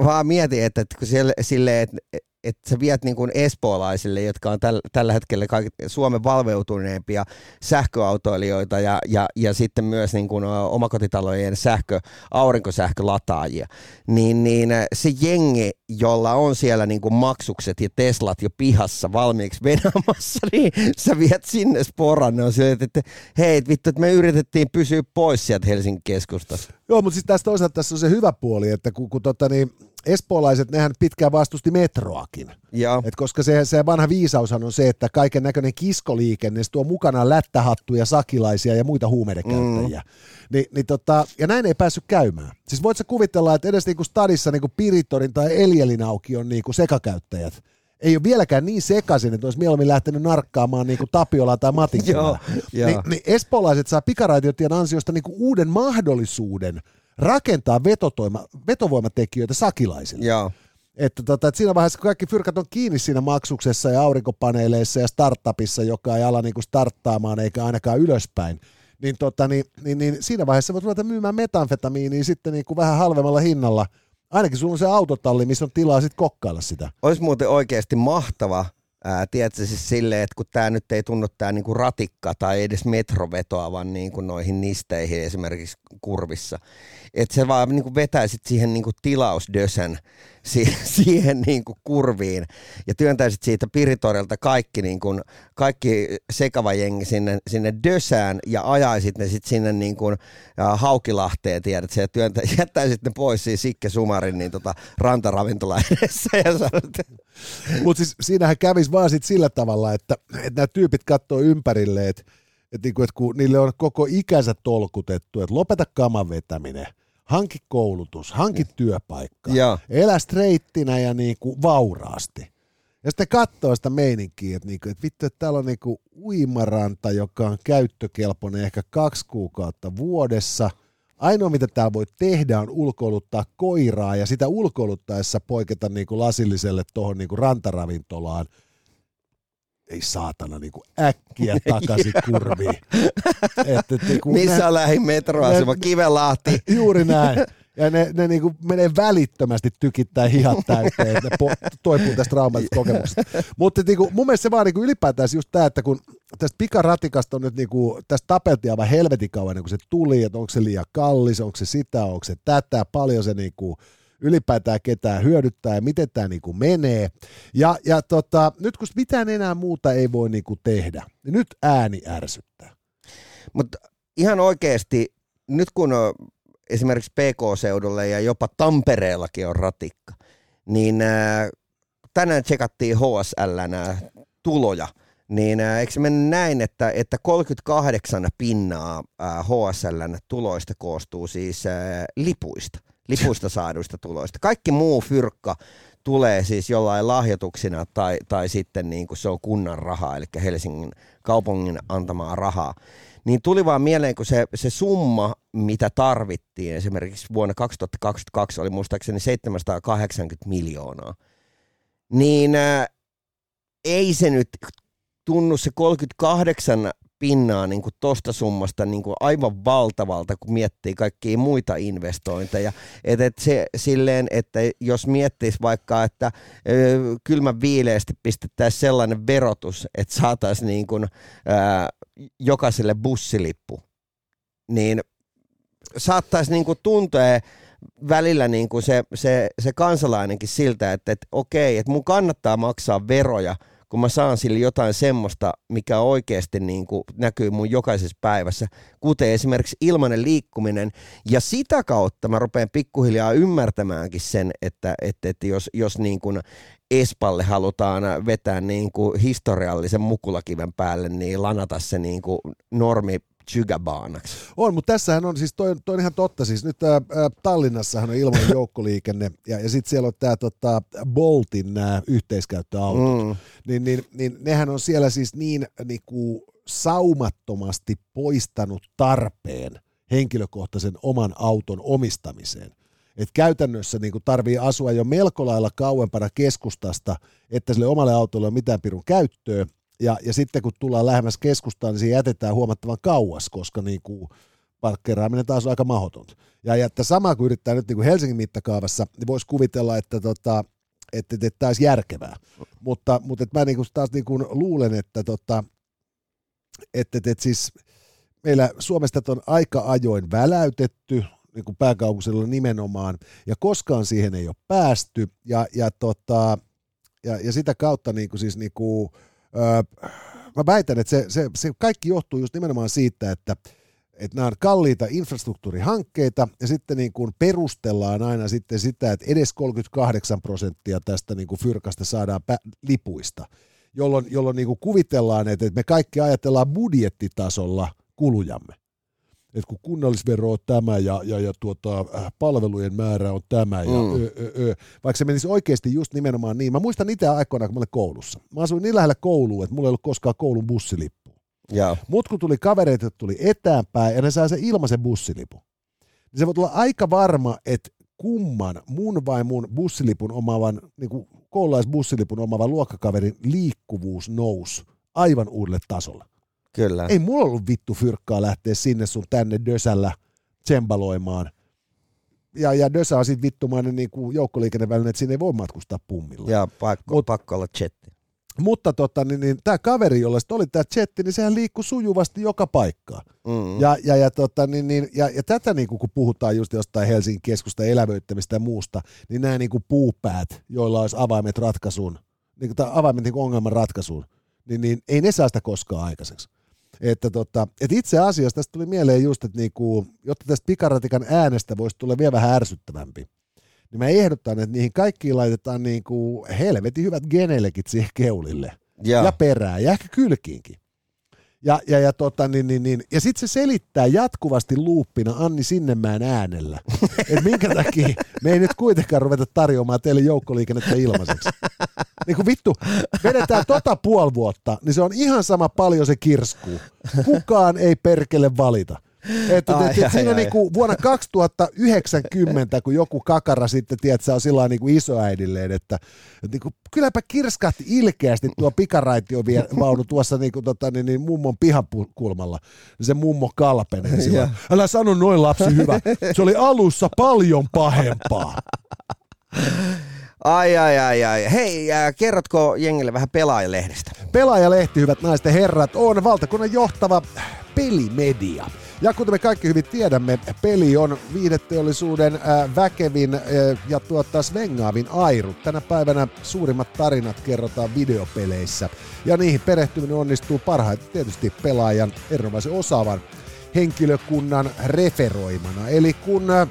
vaan mietin, että, että kun siellä, silleen, että että sä viet niin kuin espoolaisille, jotka on täl, tällä hetkellä kaikki, Suomen valveutuneempia sähköautoilijoita ja, ja, ja sitten myös niin kuin omakotitalojen sähkö, aurinkosähkölataajia, niin, niin se jengi, jolla on siellä niin kuin maksukset ja Teslat jo pihassa valmiiksi venämässä, [laughs] niin sä viet sinne sporan. On sille, että, että hei, vittu, että me yritettiin pysyä pois sieltä Helsingin keskustassa. Joo, mutta siis tässä toisaalta tässä on se hyvä puoli, että kun, kun tota, niin, espoolaiset, nehän pitkään vastusti metroakin. Joo. Et koska se, se vanha viisaushan on se, että kaiken näköinen kiskoliikenne tuo mukanaan lättähattuja, sakilaisia ja muita huumeiden käyttäjiä. Mm. Ni, niin tota, ja näin ei päässyt käymään. Siis voit sä kuvitella, että edes niinku stadissa niinku Piritorin tai Eljelin auki on niinku sekakäyttäjät – ei ole vieläkään niin sekaisin, että olisi mieluummin lähtenyt narkkaamaan niin kuin Tapiolaa tai Matin joo. Ni, niin espoolaiset saa pikaraitiotien ansiosta niin kuin uuden mahdollisuuden rakentaa vetotoima, vetovoimatekijöitä sakilaisille. Joo. Että, tota, että siinä vaiheessa, kun kaikki fyrkat on kiinni siinä maksuksessa ja aurinkopaneeleissa ja startupissa, joka ei ala niin kuin starttaamaan eikä ainakaan ylöspäin, niin, tota, niin, niin, niin siinä vaiheessa voit ruveta myymään metanfetamiinia sitten niin kuin vähän halvemmalla hinnalla – Ainakin sulla on se autotalli, missä on tilaa sitten kokkailla sitä. Olisi muuten oikeasti mahtava, ää, tiedätkö siis silleen, että kun tämä nyt ei tunnu tämä niinku ratikka tai edes metrovetoavan niinku noihin nisteihin esimerkiksi kurvissa, että se vaan niinku vetäisit siihen niinku tilausdösen [laughs] siihen niin kuin kurviin ja työntäisit siitä Piritorilta kaikki, niin kuin, kaikki sekava jengi sinne, sinne Dösään ja ajaisit ne sitten sinne niin kuin, ja Haukilahteen, tiedät, ja työntä, [laughs] jättäisit ne pois siinä Sikke Sumarin niin tota, rantaravintola edessä Mutta siis siinähän kävisi vaan sit sillä tavalla, että, että nämä tyypit katsoo ympärille, että, että, niinku, että kun niille on koko ikänsä tolkutettu, että lopeta kaman vetäminen – hanki koulutus, hanki työpaikka, Ja. elä streittinä ja niinku vauraasti. Ja sitten katsoo sitä meininkiä, että, niinku, että vittu, että täällä on niinku uimaranta, joka on käyttökelpoinen ehkä kaksi kuukautta vuodessa. Ainoa, mitä täällä voi tehdä, on ulkoiluttaa koiraa ja sitä ulkoiluttaessa poiketa niinku lasilliselle tuohon niinku rantaravintolaan – ei saatana niin kuin äkkiä takaisin [laughs] kurviin. että, että, kun Missä ne, on lähin metroasema? Kivelahti. Juuri näin. Ja ne, ne niin kuin menee välittömästi tykittää hihat täyteen, että ne po- toipuu tästä traumatisesta [laughs] kokemuksesta. Mutta niin kuin, mun mielestä se vaan niin kuin ylipäätään just tämä, että kun tästä pikaratikasta on nyt niin kuin, tästä tapeltiin aivan helvetin kauan, niin kun se tuli, että onko se liian kallis, onko se sitä, onko se tätä, paljon se niin kuin, ylipäätään ketään hyödyttää ja miten tämä niinku menee. Ja, ja tota, nyt kun mitään enää muuta ei voi niinku tehdä, niin nyt ääni ärsyttää. Mutta ihan oikeasti, nyt kun esimerkiksi PK-seudulle ja jopa Tampereellakin on ratikka, niin tänään tsekattiin HSL tuloja, niin eikö se näin, että, että 38 pinnaa HSLn tuloista koostuu siis lipuista – lipuista saaduista tuloista. Kaikki muu fyrkka tulee siis jollain lahjoituksina tai, tai sitten niin kuin se on kunnan rahaa, eli Helsingin kaupungin antamaa rahaa. Niin tuli vaan mieleen, kun se, se summa, mitä tarvittiin esimerkiksi vuonna 2022 oli muistaakseni 780 miljoonaa. Niin ää, ei se nyt tunnu se 38 pinnaa niin kuin tosta summasta niin kuin aivan valtavalta, kun miettii kaikkia muita investointeja. Et, et se, silleen, että jos miettis vaikka, että ö, kylmän viileästi pistettäisiin sellainen verotus, että saataisiin niin kuin, ö, jokaiselle bussilippu, niin saattaisi niin kuin tuntea välillä niin kuin se, se, se kansalainenkin siltä, että, että okei, että mun kannattaa maksaa veroja – kun mä saan sille jotain semmoista, mikä oikeasti niin kuin näkyy mun jokaisessa päivässä, kuten esimerkiksi ilmainen liikkuminen. Ja sitä kautta mä rupean pikkuhiljaa ymmärtämäänkin sen, että, että, että jos, jos niin kuin Espalle halutaan vetää niin kuin historiallisen mukulakiven päälle, niin lanata se niin kuin normi Chygabaanaksi. On, mutta tässähän on siis, toi, toi on ihan totta, siis nyt ää, Tallinnassahan on ilmainen [laughs] joukkoliikenne, ja, ja sitten siellä on tämä tota, Boltin nämä yhteiskäyttöautot, mm. niin, niin, niin nehän on siellä siis niin niinku, saumattomasti poistanut tarpeen henkilökohtaisen oman auton omistamiseen. Et käytännössä niin tarvii asua jo melko lailla kauempana keskustasta, että sille omalle autolle on mitään pirun käyttöä, ja, ja sitten kun tullaan lähemmäs keskustaan, niin se jätetään huomattavan kauas, koska niin kuin parkkeeraaminen taas on aika mahdotonta. Ja, ja että sama kun yrittää nyt niin kuin Helsingin mittakaavassa, niin voisi kuvitella, että tota, että, että, tämä olisi järkevää. Mutta, mutta että mä niin kuin taas niin kuin luulen, että, tota, että, että, että siis meillä Suomesta on aika ajoin väläytetty, niin kuin pääkaupunkisella nimenomaan, ja koskaan siihen ei ole päästy, ja, ja, tota, ja, ja sitä kautta niin kuin siis niin kuin, Öö, mä väitän, että se, se, se kaikki johtuu just nimenomaan siitä, että että nämä on kalliita infrastruktuurihankkeita ja sitten niin kuin perustellaan aina sitten sitä, että edes 38 prosenttia tästä niin kuin fyrkasta saadaan pä- lipuista, jolloin, jolloin niin kuin kuvitellaan, että, että me kaikki ajatellaan budjettitasolla kulujamme. Että kun kunnallisvero on tämä ja, ja, ja tuota, äh, palvelujen määrä on tämä ja Mm. ö, ö, ö. vaikka se menisi oikeasti just nimenomaan niin. Mä muistan itse aikoinaan, kun mä olin koulussa. Mä asuin niin lähellä koulua, että mulla ei ollut koskaan koulun bussilippu. Joo. Mut kun tuli kavereita, jotka tuli etäänpäin ja ne sai sen ilmaisen bussilipun, niin se voi olla aika varma, että kumman mun vai mun bussilipun omaavan, niin kuin koululaisbussilipun omaavan luokkakaverin liikkuvuus nousi aivan uudelle tasolle. Kyllä. Ei mulla ollut vittu fyrkkaa lähteä sinne sun tänne dösällä tsembaloimaan. Ja, ja dösä on sit vittumainen niin kuin joukkoliikenneväline, että siinä ei voi matkustaa pummilla. Ja pakko, Mut- pakko olla chatti. Mutta tota, niin, niin, tämä kaveri, jolla oli tämä chatti, niin sehän liikkui sujuvasti joka paikkaan. Mm. Ja, ja, ja, tota, niin, niin, ja, ja tätä niin kuin, kun puhutaan just jostain Helsingin keskusta elävöittämistä ja muusta, niin nämä niin kuin puupäät, joilla olisi avaimet ratkaisuun, niin kuin, avaimet niin kuin ongelman ratkaisuun, niin, niin ei ne saa sitä koskaan aikaiseksi. Että tota, et itse asiassa tästä tuli mieleen just, että niinku, jotta tästä pikaratikan äänestä voisi tulla vielä vähän ärsyttävämpi, niin mä ehdotan, että niihin kaikkiin laitetaan niinku helvetin hyvät genelekit siihen keulille Ja. ja perään ja ehkä kylkiinkin. Ja, ja, ja, tota, niin, niin, niin. ja sitten se selittää jatkuvasti luuppina Anni Sinnemäen äänellä, [laughs] että minkä takia me ei nyt kuitenkaan ruveta tarjoamaan teille joukkoliikennettä ilmaiseksi. Niin kuin vittu, vedetään tota puoli vuotta, niin se on ihan sama paljon se kirskuu. Kukaan ei perkele valita. Että Ai, et, et, ai, siinä ai. niinku vuonna 2090, kun joku kakara sitten, tiedät, on sillä niinku isoäidilleen, että, että niinku, kylläpä kirskahti ilkeästi tuo pikaraitiovaunu [laughs] tuossa niinku, tota, niin, niin, mummon pihakulmalla. Se mummo kalpenee sillä. Joo. Älä sano noin lapsi hyvä. Se oli alussa paljon pahempaa. Ai, ai, ai, ai. Hei, äh, kerrotko jengille vähän pelaajalehdestä? Pelaajalehti, hyvät naiset ja herrat, on valtakunnan johtava pelimedia. Ja kuten me kaikki hyvin tiedämme, peli on viihdeteollisuuden äh, väkevin äh, ja tuottaa svengaavin airu. Tänä päivänä suurimmat tarinat kerrotaan videopeleissä. Ja niihin perehtyminen onnistuu parhaiten tietysti pelaajan erinomaisen osaavan henkilökunnan referoimana. Eli kun äh,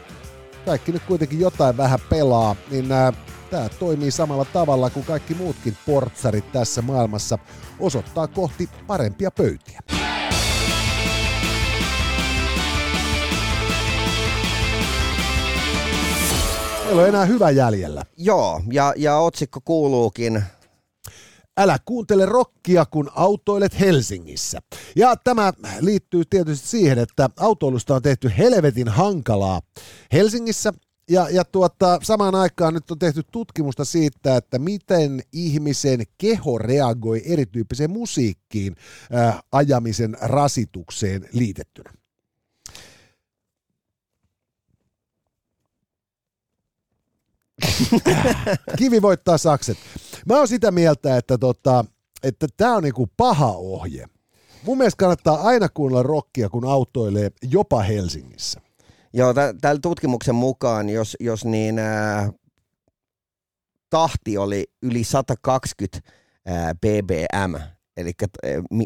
kaikki nyt kuitenkin jotain vähän pelaa, niin tämä toimii samalla tavalla kuin kaikki muutkin portsarit tässä maailmassa osoittaa kohti parempia pöytiä. Meillä on enää hyvä jäljellä. Joo, ja, ja otsikko kuuluukin, Älä kuuntele rokkia, kun autoilet Helsingissä. Ja tämä liittyy tietysti siihen, että autoilusta on tehty helvetin hankalaa Helsingissä. Ja, ja tuota, samaan aikaan nyt on tehty tutkimusta siitä, että miten ihmisen keho reagoi erityyppiseen musiikkiin äh, ajamisen rasitukseen liitettynä. [laughs] Kivi voittaa sakset. Mä oon sitä mieltä, että tota, että tämä on niinku paha ohje. Mun mielestä kannattaa aina kuunnella rockia, kun autoilee jopa Helsingissä. joo, tä- tällä tutkimuksen mukaan, jos, jos niin äh, tahti oli yli 120 äh, ppm, eli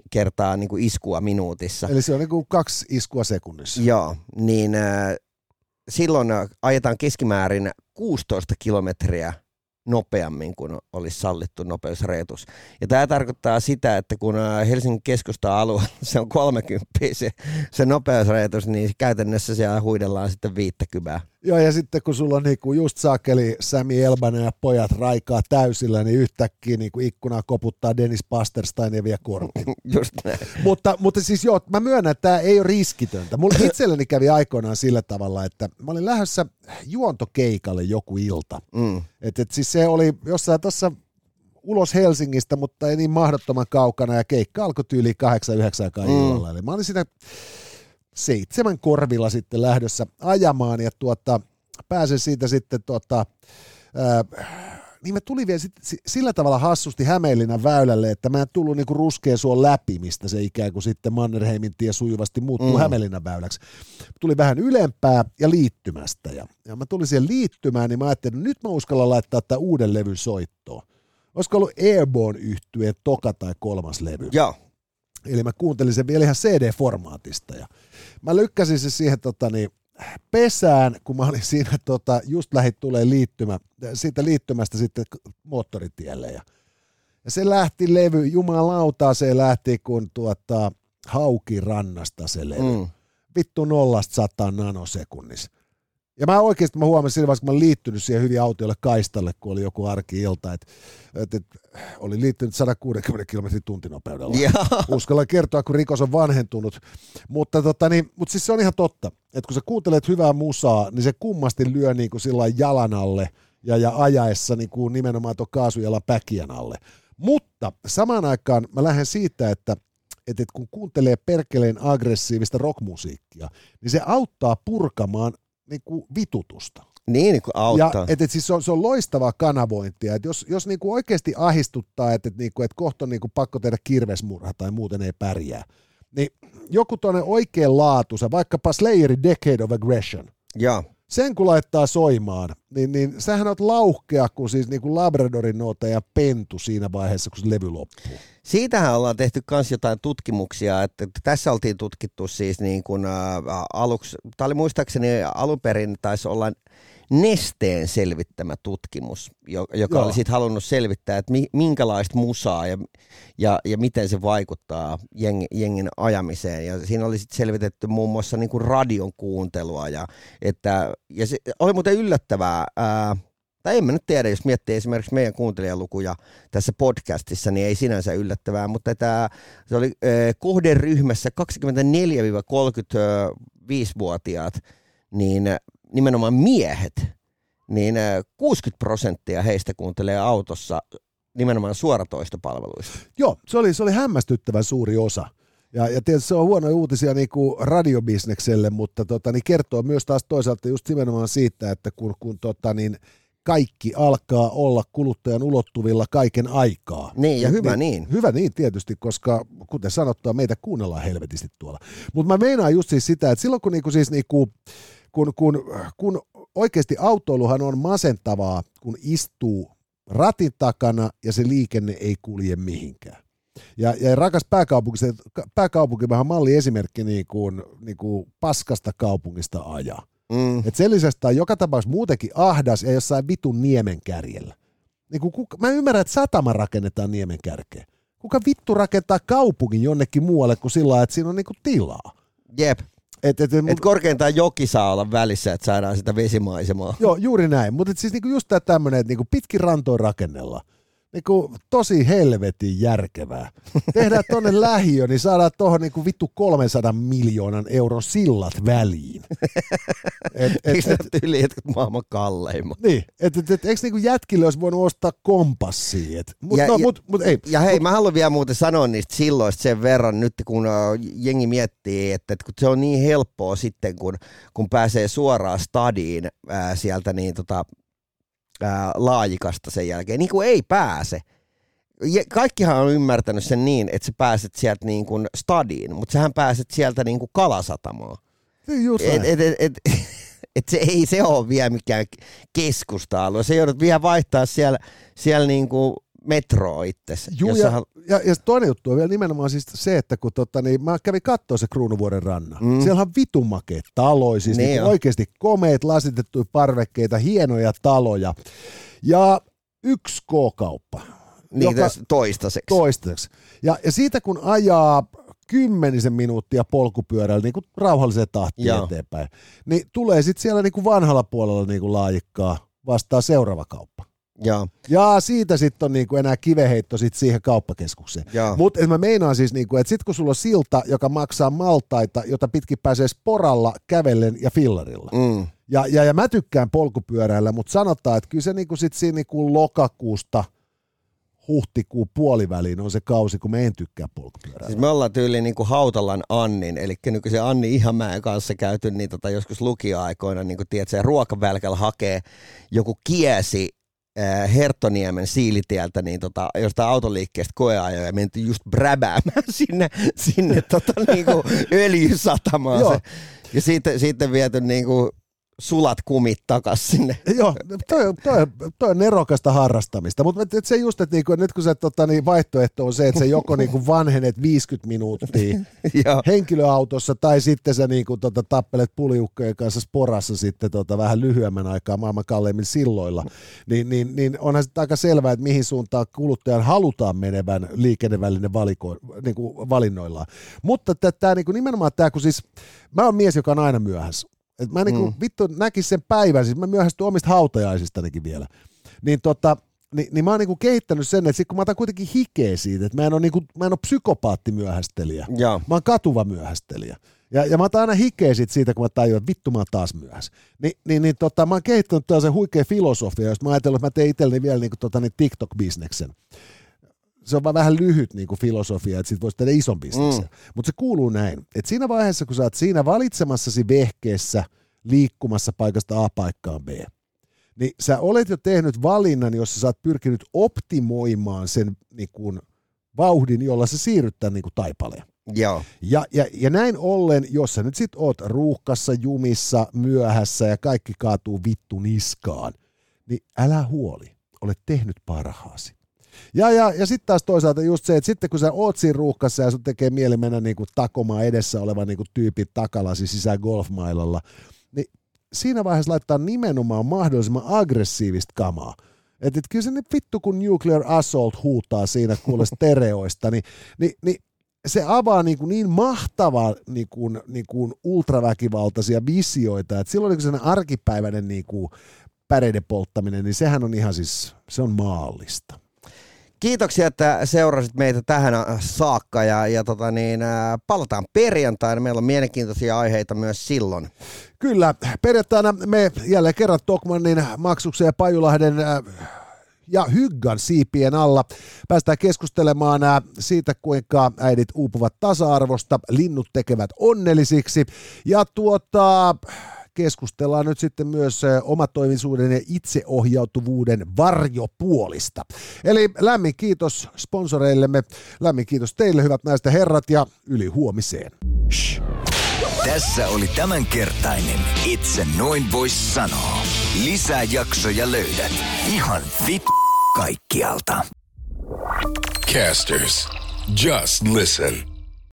kertaa niin kuin iskua minuutissa, Eli se on niinku kaksi iskua sekunnissa. Joo, niin äh, silloin äh, ajetaan keskimäärin 16 kilometriä nopeammin kuin olisi sallittu nopeusrajoitus. Ja tämä tarkoittaa sitä, että kun äh, Helsingin keskusta alue [laughs] se on 30 se, se nopeusrajoitus, niin käytännössä siellä huidellaan sitten 50. Joo, ja sitten kun sulla on niinku just saakeli Sami Elbanen ja pojat raikaa täysillä, niin yhtäkkiä niinku ikkunaa koputtaa Dennis Pasterstein ja vie kortti. [laughs] Just näin. mutta, mutta siis joo, mä myönnän, että tämä ei ole riskitöntä. Mulla [laughs] itselleni kävi aikoinaan sillä tavalla, että mä olin lähdössä juontokeikalle joku ilta. Mm. Et, et siis se oli jossain tuossa ulos Helsingistä, mutta ei niin mahdottoman kaukana, ja keikka alkoi tyyli 8-9 aikaan Mm. illalla. Eli mä olin siinä seitsemän korvilla sitten lähdössä ajamaan, ja tuota, pääsen siitä sitten tuota, ää, niin mä tulin vielä sit, si- sillä tavalla hassusti Hämeenlinnan väylälle, että mä en tullut niinku ruskea suon läpi, mistä se ikään kuin sitten Mannerheimin tie sujuvasti muuttuu Mm. Hämeenlinnan väyläksi. Tuli vähän ylempää ja liittymästä. Ja, ja mä tulin siihen liittymään, niin mä ajattelin, että nyt mä uskallan laittaa tämän uuden levyn soittoon. Olisiko ollut Airborne yhtyeen toka tai kolmas levy? Joo, Eli mä kuuntelin sen vielä ihan CD-formaatista ja mä lykkäsin se siihen tota, niin, pesään, kun mä olin siinä tota, just lähit tulee liittymä, siitä liittymästä sitten moottoritielle ja, ja se lähti levy, jumalautaa se lähti kun tuota, hauki rannasta se levy. Mm. Vittu nollasta sataan nanosekunnissa. Ja mä oikeasti mä huomasin siinä vaiheessa, kun mä olin liittynyt siihen hyvin autiolle kaistalle, kun oli joku arki-ilta, että, että, että oli liittynyt 160 kilometrin tuntinopeudella. Uskalla kertoa, kun rikos on vanhentunut. Mutta, tota, niin, mutta siis se on ihan totta, että kun sä kuuntelet hyvää musaa, niin se kummasti lyö niin kuin sillä jalan alle ja, ja ajaessa niin kuin nimenomaan tuon kaasujalan päkiän alle. Mutta samaan aikaan mä lähden siitä, että että kun kuuntelee perkeleen aggressiivista rockmusiikkia, niin se auttaa purkamaan niin kuin vitutusta. Niin, niin kuin auttaa. Ja, et, et siis se, on, se on loistavaa kanavointia. Et jos jos niin kuin oikeasti ahistuttaa, että et, niin kuin, et kohta on niin kuin pakko tehdä kirvesmurha tai muuten ei pärjää, niin joku tuonne oikein laatuisa, vaikkapa Slayerin Decade of Aggression, ja. Sen kun laittaa soimaan, niin, niin sähän oot lauhkea kuin siis niin kuin Labradorin noota ja pentu siinä vaiheessa, kun se levy loppuu. Siitähän ollaan tehty myös jotain tutkimuksia, että tässä oltiin tutkittu siis niin kuin, aluksi, tämä oli muistaakseni alun perin taisi olla nesteen selvittämä tutkimus, joka Joo. oli sitten halunnut selvittää, että minkälaista musaa ja, ja, ja miten se vaikuttaa jeng, jengin ajamiseen. Ja siinä oli sitten selvitetty muun muassa niin kuin radion kuuntelua. Ja, että, ja se oli muuten yllättävää. Ää, tai en mä nyt tiedä, jos miettii esimerkiksi meidän kuuntelijalukuja tässä podcastissa, niin ei sinänsä yllättävää, mutta tämä, se oli äh, kohderyhmässä 24-35-vuotiaat, niin nimenomaan miehet, niin 60 prosenttia heistä kuuntelee autossa nimenomaan suoratoistopalveluista. Joo, se oli, se oli hämmästyttävän suuri osa. Ja, ja tietysti se on huonoja uutisia niin kuin radiobisnekselle, mutta tota, niin kertoo myös taas toisaalta just nimenomaan siitä, että kun, kun tota, niin, kaikki alkaa olla kuluttajan ulottuvilla kaiken aikaa. Niin, ja hyvä niin. niin. Hyvä niin tietysti, koska kuten sanottua, meitä kuunnellaan helvetisti tuolla. Mutta mä meinaan just siis sitä, että silloin kun, niinku, siis niinku, kun, kun, kun oikeasti autoiluhan on masentavaa, kun istuu ratin takana ja se liikenne ei kulje mihinkään. Ja, ja rakas pääkaupunki, se, pääkaupunki vähän malli esimerkki niin kuin, niin kuin paskasta kaupungista ajaa. Mm. Et sen lisäksi on joka tapauksessa muutenkin ahdas ja jossain vitun niemen kärjellä. Niin kuin kuka, mä ymmärrän, että satama rakennetaan niemen kärkeen. Kuka vittu rakentaa kaupungin jonnekin muualle kuin sillä että siinä on niinku tilaa? Jep. Et, et, et, et korkeintaan joki saa olla välissä, että saadaan sitä vesimaisemaa. Joo, juuri näin. Mutta siis niinku just tämä tämmöinen, että niinku pitkin rantoon rakennella – niinku tosi helvetin järkevää. Tehdään tonne [laughs] lähiö, niin saadaan tuohon niinku vittu 300 miljoonan euron sillat väliin. [laughs] Et, et, et, et, yli jotkut maailman kalleimmat? Niin, et, et, et, eikö niinku jätkille olisi voinut ostaa kompassia? Et, mut, ja, no, ja, mut, mut, ei. ja hei, mut, mä haluan vielä muuten sanoa niistä silloista sen verran nyt, kun jengi miettii, että, että kun se on niin helppoa sitten, kun, kun pääsee suoraan stadiin ää, sieltä niin tota, ää, laajikasta sen jälkeen, niin kuin ei pääse. Ja kaikkihan on ymmärtänyt sen niin, että sä pääset sieltä niin kuin stadiin, mutta sähän pääset sieltä niin kuin kalasatamaan. Just et, et, et, et, [laughs] et se ei se ole vielä mikään keskusta-alue. Se joudut vielä vaihtaa siellä, siellä niin kuin metroa itsessä. Juu, ja, ja, ja, toinen juttu on vielä nimenomaan siis se, että kun tota, niin mä kävin katsoa se Kruunuvuoren rannan. Mm. Siellä on vitun makeet taloja, siis niin niin oikeasti komeet lasitettuja parvekkeita, hienoja taloja. Ja yksi K-kauppa. Niin, joka, toistaiseksi. Toistaiseksi. Ja, ja siitä kun ajaa kymmenisen minuuttia polkupyörällä niin kuin rauhalliseen tahtiin Joo. eteenpäin, niin tulee sitten siellä niin kuin vanhalla puolella niin kuin laajikkaa vastaa seuraava kauppa. Ja, ja siitä sitten on niinku enää kiveheitto sit siihen kauppakeskukseen. Mutta mä meinaan siis, niinku, että sitten kun sulla on silta, joka maksaa maltaita, jota pitkin pääsee sporalla, kävellen ja fillarilla. Mm. Ja, ja, ja mä tykkään polkupyöräillä, mutta sanotaan, että kyllä se niinku sit siinä niinku lokakuusta huhtikuun puoliväliin on se kausi, kun me en tykkää polkupyöräillä. Siis me ollaan tyyli niin kuin Hautalan Annin, eli nykyisen Anni Ihamäen kanssa käyty niin tota joskus lukioaikoina, niin kuin tiedät, se ruokavälkällä hakee joku kiesi Herttoniemen siilitieltä, niin tota, jostain autoliikkeestä koeajoja ja mentiin just bräbäämään [laughs] sinne, sinne tota, niinku [laughs] öljysatamaan. Se. Ja sitten, sitten viety niinku sulat kumit takas sinne. [laughs] Joo, toi, toi, toi on nerokasta harrastamista, mutta se just, että niinku, nyt kun se tota, niin vaihtoehto on se, että se joko [laughs] niinku vanhenet 50 minuuttia [laughs] henkilöautossa tai sitten sä niinku, tota, tappelet puliukkojen kanssa sporassa sitten tota, vähän lyhyemmän aikaa maailman kalleimmin silloilla, niin, niin, niin onhan se aika selvää, että mihin suuntaan kuluttajan halutaan menevän liikennevälinen valiko, niinku, valinnoillaan. Mutta tämä niinku, nimenomaan tämä, kun siis mä oon mies, joka on aina myöhässä. Et mä niinku, mm. vittu näkis sen päivän, siis mä myöhästyn omista hautajaisistanikin vielä. Niin tota, niin, niin mä oon niinku kehittänyt sen, että sit kun mä otan kuitenkin hikeä siitä, että mä en ole, niinku, mä en ole psykopaattimyöhästelijä. Ja. Mä oon katuva myöhästelijä. Ja, ja mä otan aina hikeä sit siitä, kun mä tajuan, että vittu mä oon taas myöhässä. Ni, niin, niin tota, mä oon kehittänyt tällaisen huikea filosofia, jos mä ajatellut, että mä teen itselleni vielä niinku, tota, niin TikTok-bisneksen se on vaan vähän lyhyt niin kuin filosofia, että sit voisi tehdä ison bisneksen. Mm. Mutta se kuuluu näin, että siinä vaiheessa, kun sä oot siinä valitsemassasi vehkeessä liikkumassa paikasta A paikkaan B, niin sä olet jo tehnyt valinnan, jossa sä oot pyrkinyt optimoimaan sen niin kuin, vauhdin, jolla sä siirryt tämän niin kuin taipaleen. Joo. Ja, ja, ja näin ollen, jos sä nyt sit oot ruuhkassa, jumissa, myöhässä ja kaikki kaatuu vittu niskaan, niin älä huoli, olet tehnyt parhaasi. Ja, ja, ja sitten taas toisaalta just se, että sitten kun sä oot siinä ruuhkassa ja sun tekee mieli mennä niinku takomaan edessä oleva niinku tyypin takalasi sisään golfmailalla, niin siinä vaiheessa laittaa nimenomaan mahdollisimman aggressiivista kamaa. Että et kyllä se nyt vittu, kun Nuclear Assault huutaa siinä kuule [laughs] stereoista, niin, niin, niin se avaa niin, kuin niin mahtavaa niin kuin, niin kuin ultraväkivaltaisia visioita, että silloin niin sellainen arkipäiväinen niin kuin päreiden polttaminen, niin sehän on ihan siis, se on maallista. Kiitoksia, että seurasit meitä tähän saakka ja, ja tota niin, palataan perjantaina. Meillä on mielenkiintoisia aiheita myös silloin. Kyllä, perjantaina me jälleen kerran Tokmannin, Maksuksen ja Pajulahden ja Hyggan siipien alla. Päästään keskustelemaan siitä, kuinka äidit uupuvat tasa-arvosta, linnut tekevät onnellisiksi. Ja tuota, keskustellaan nyt sitten myös omatoimisuuden ja itseohjautuvuuden varjopuolista. Eli lämmin kiitos sponsoreillemme, lämmin kiitos teille hyvät naiset ja herrat ja yli huomiseen. Shh. Tässä oli tämänkertainen Itse noin vois sanoa. Lisää jaksoja löydät ihan vit kaikkialta. Casters, just listen.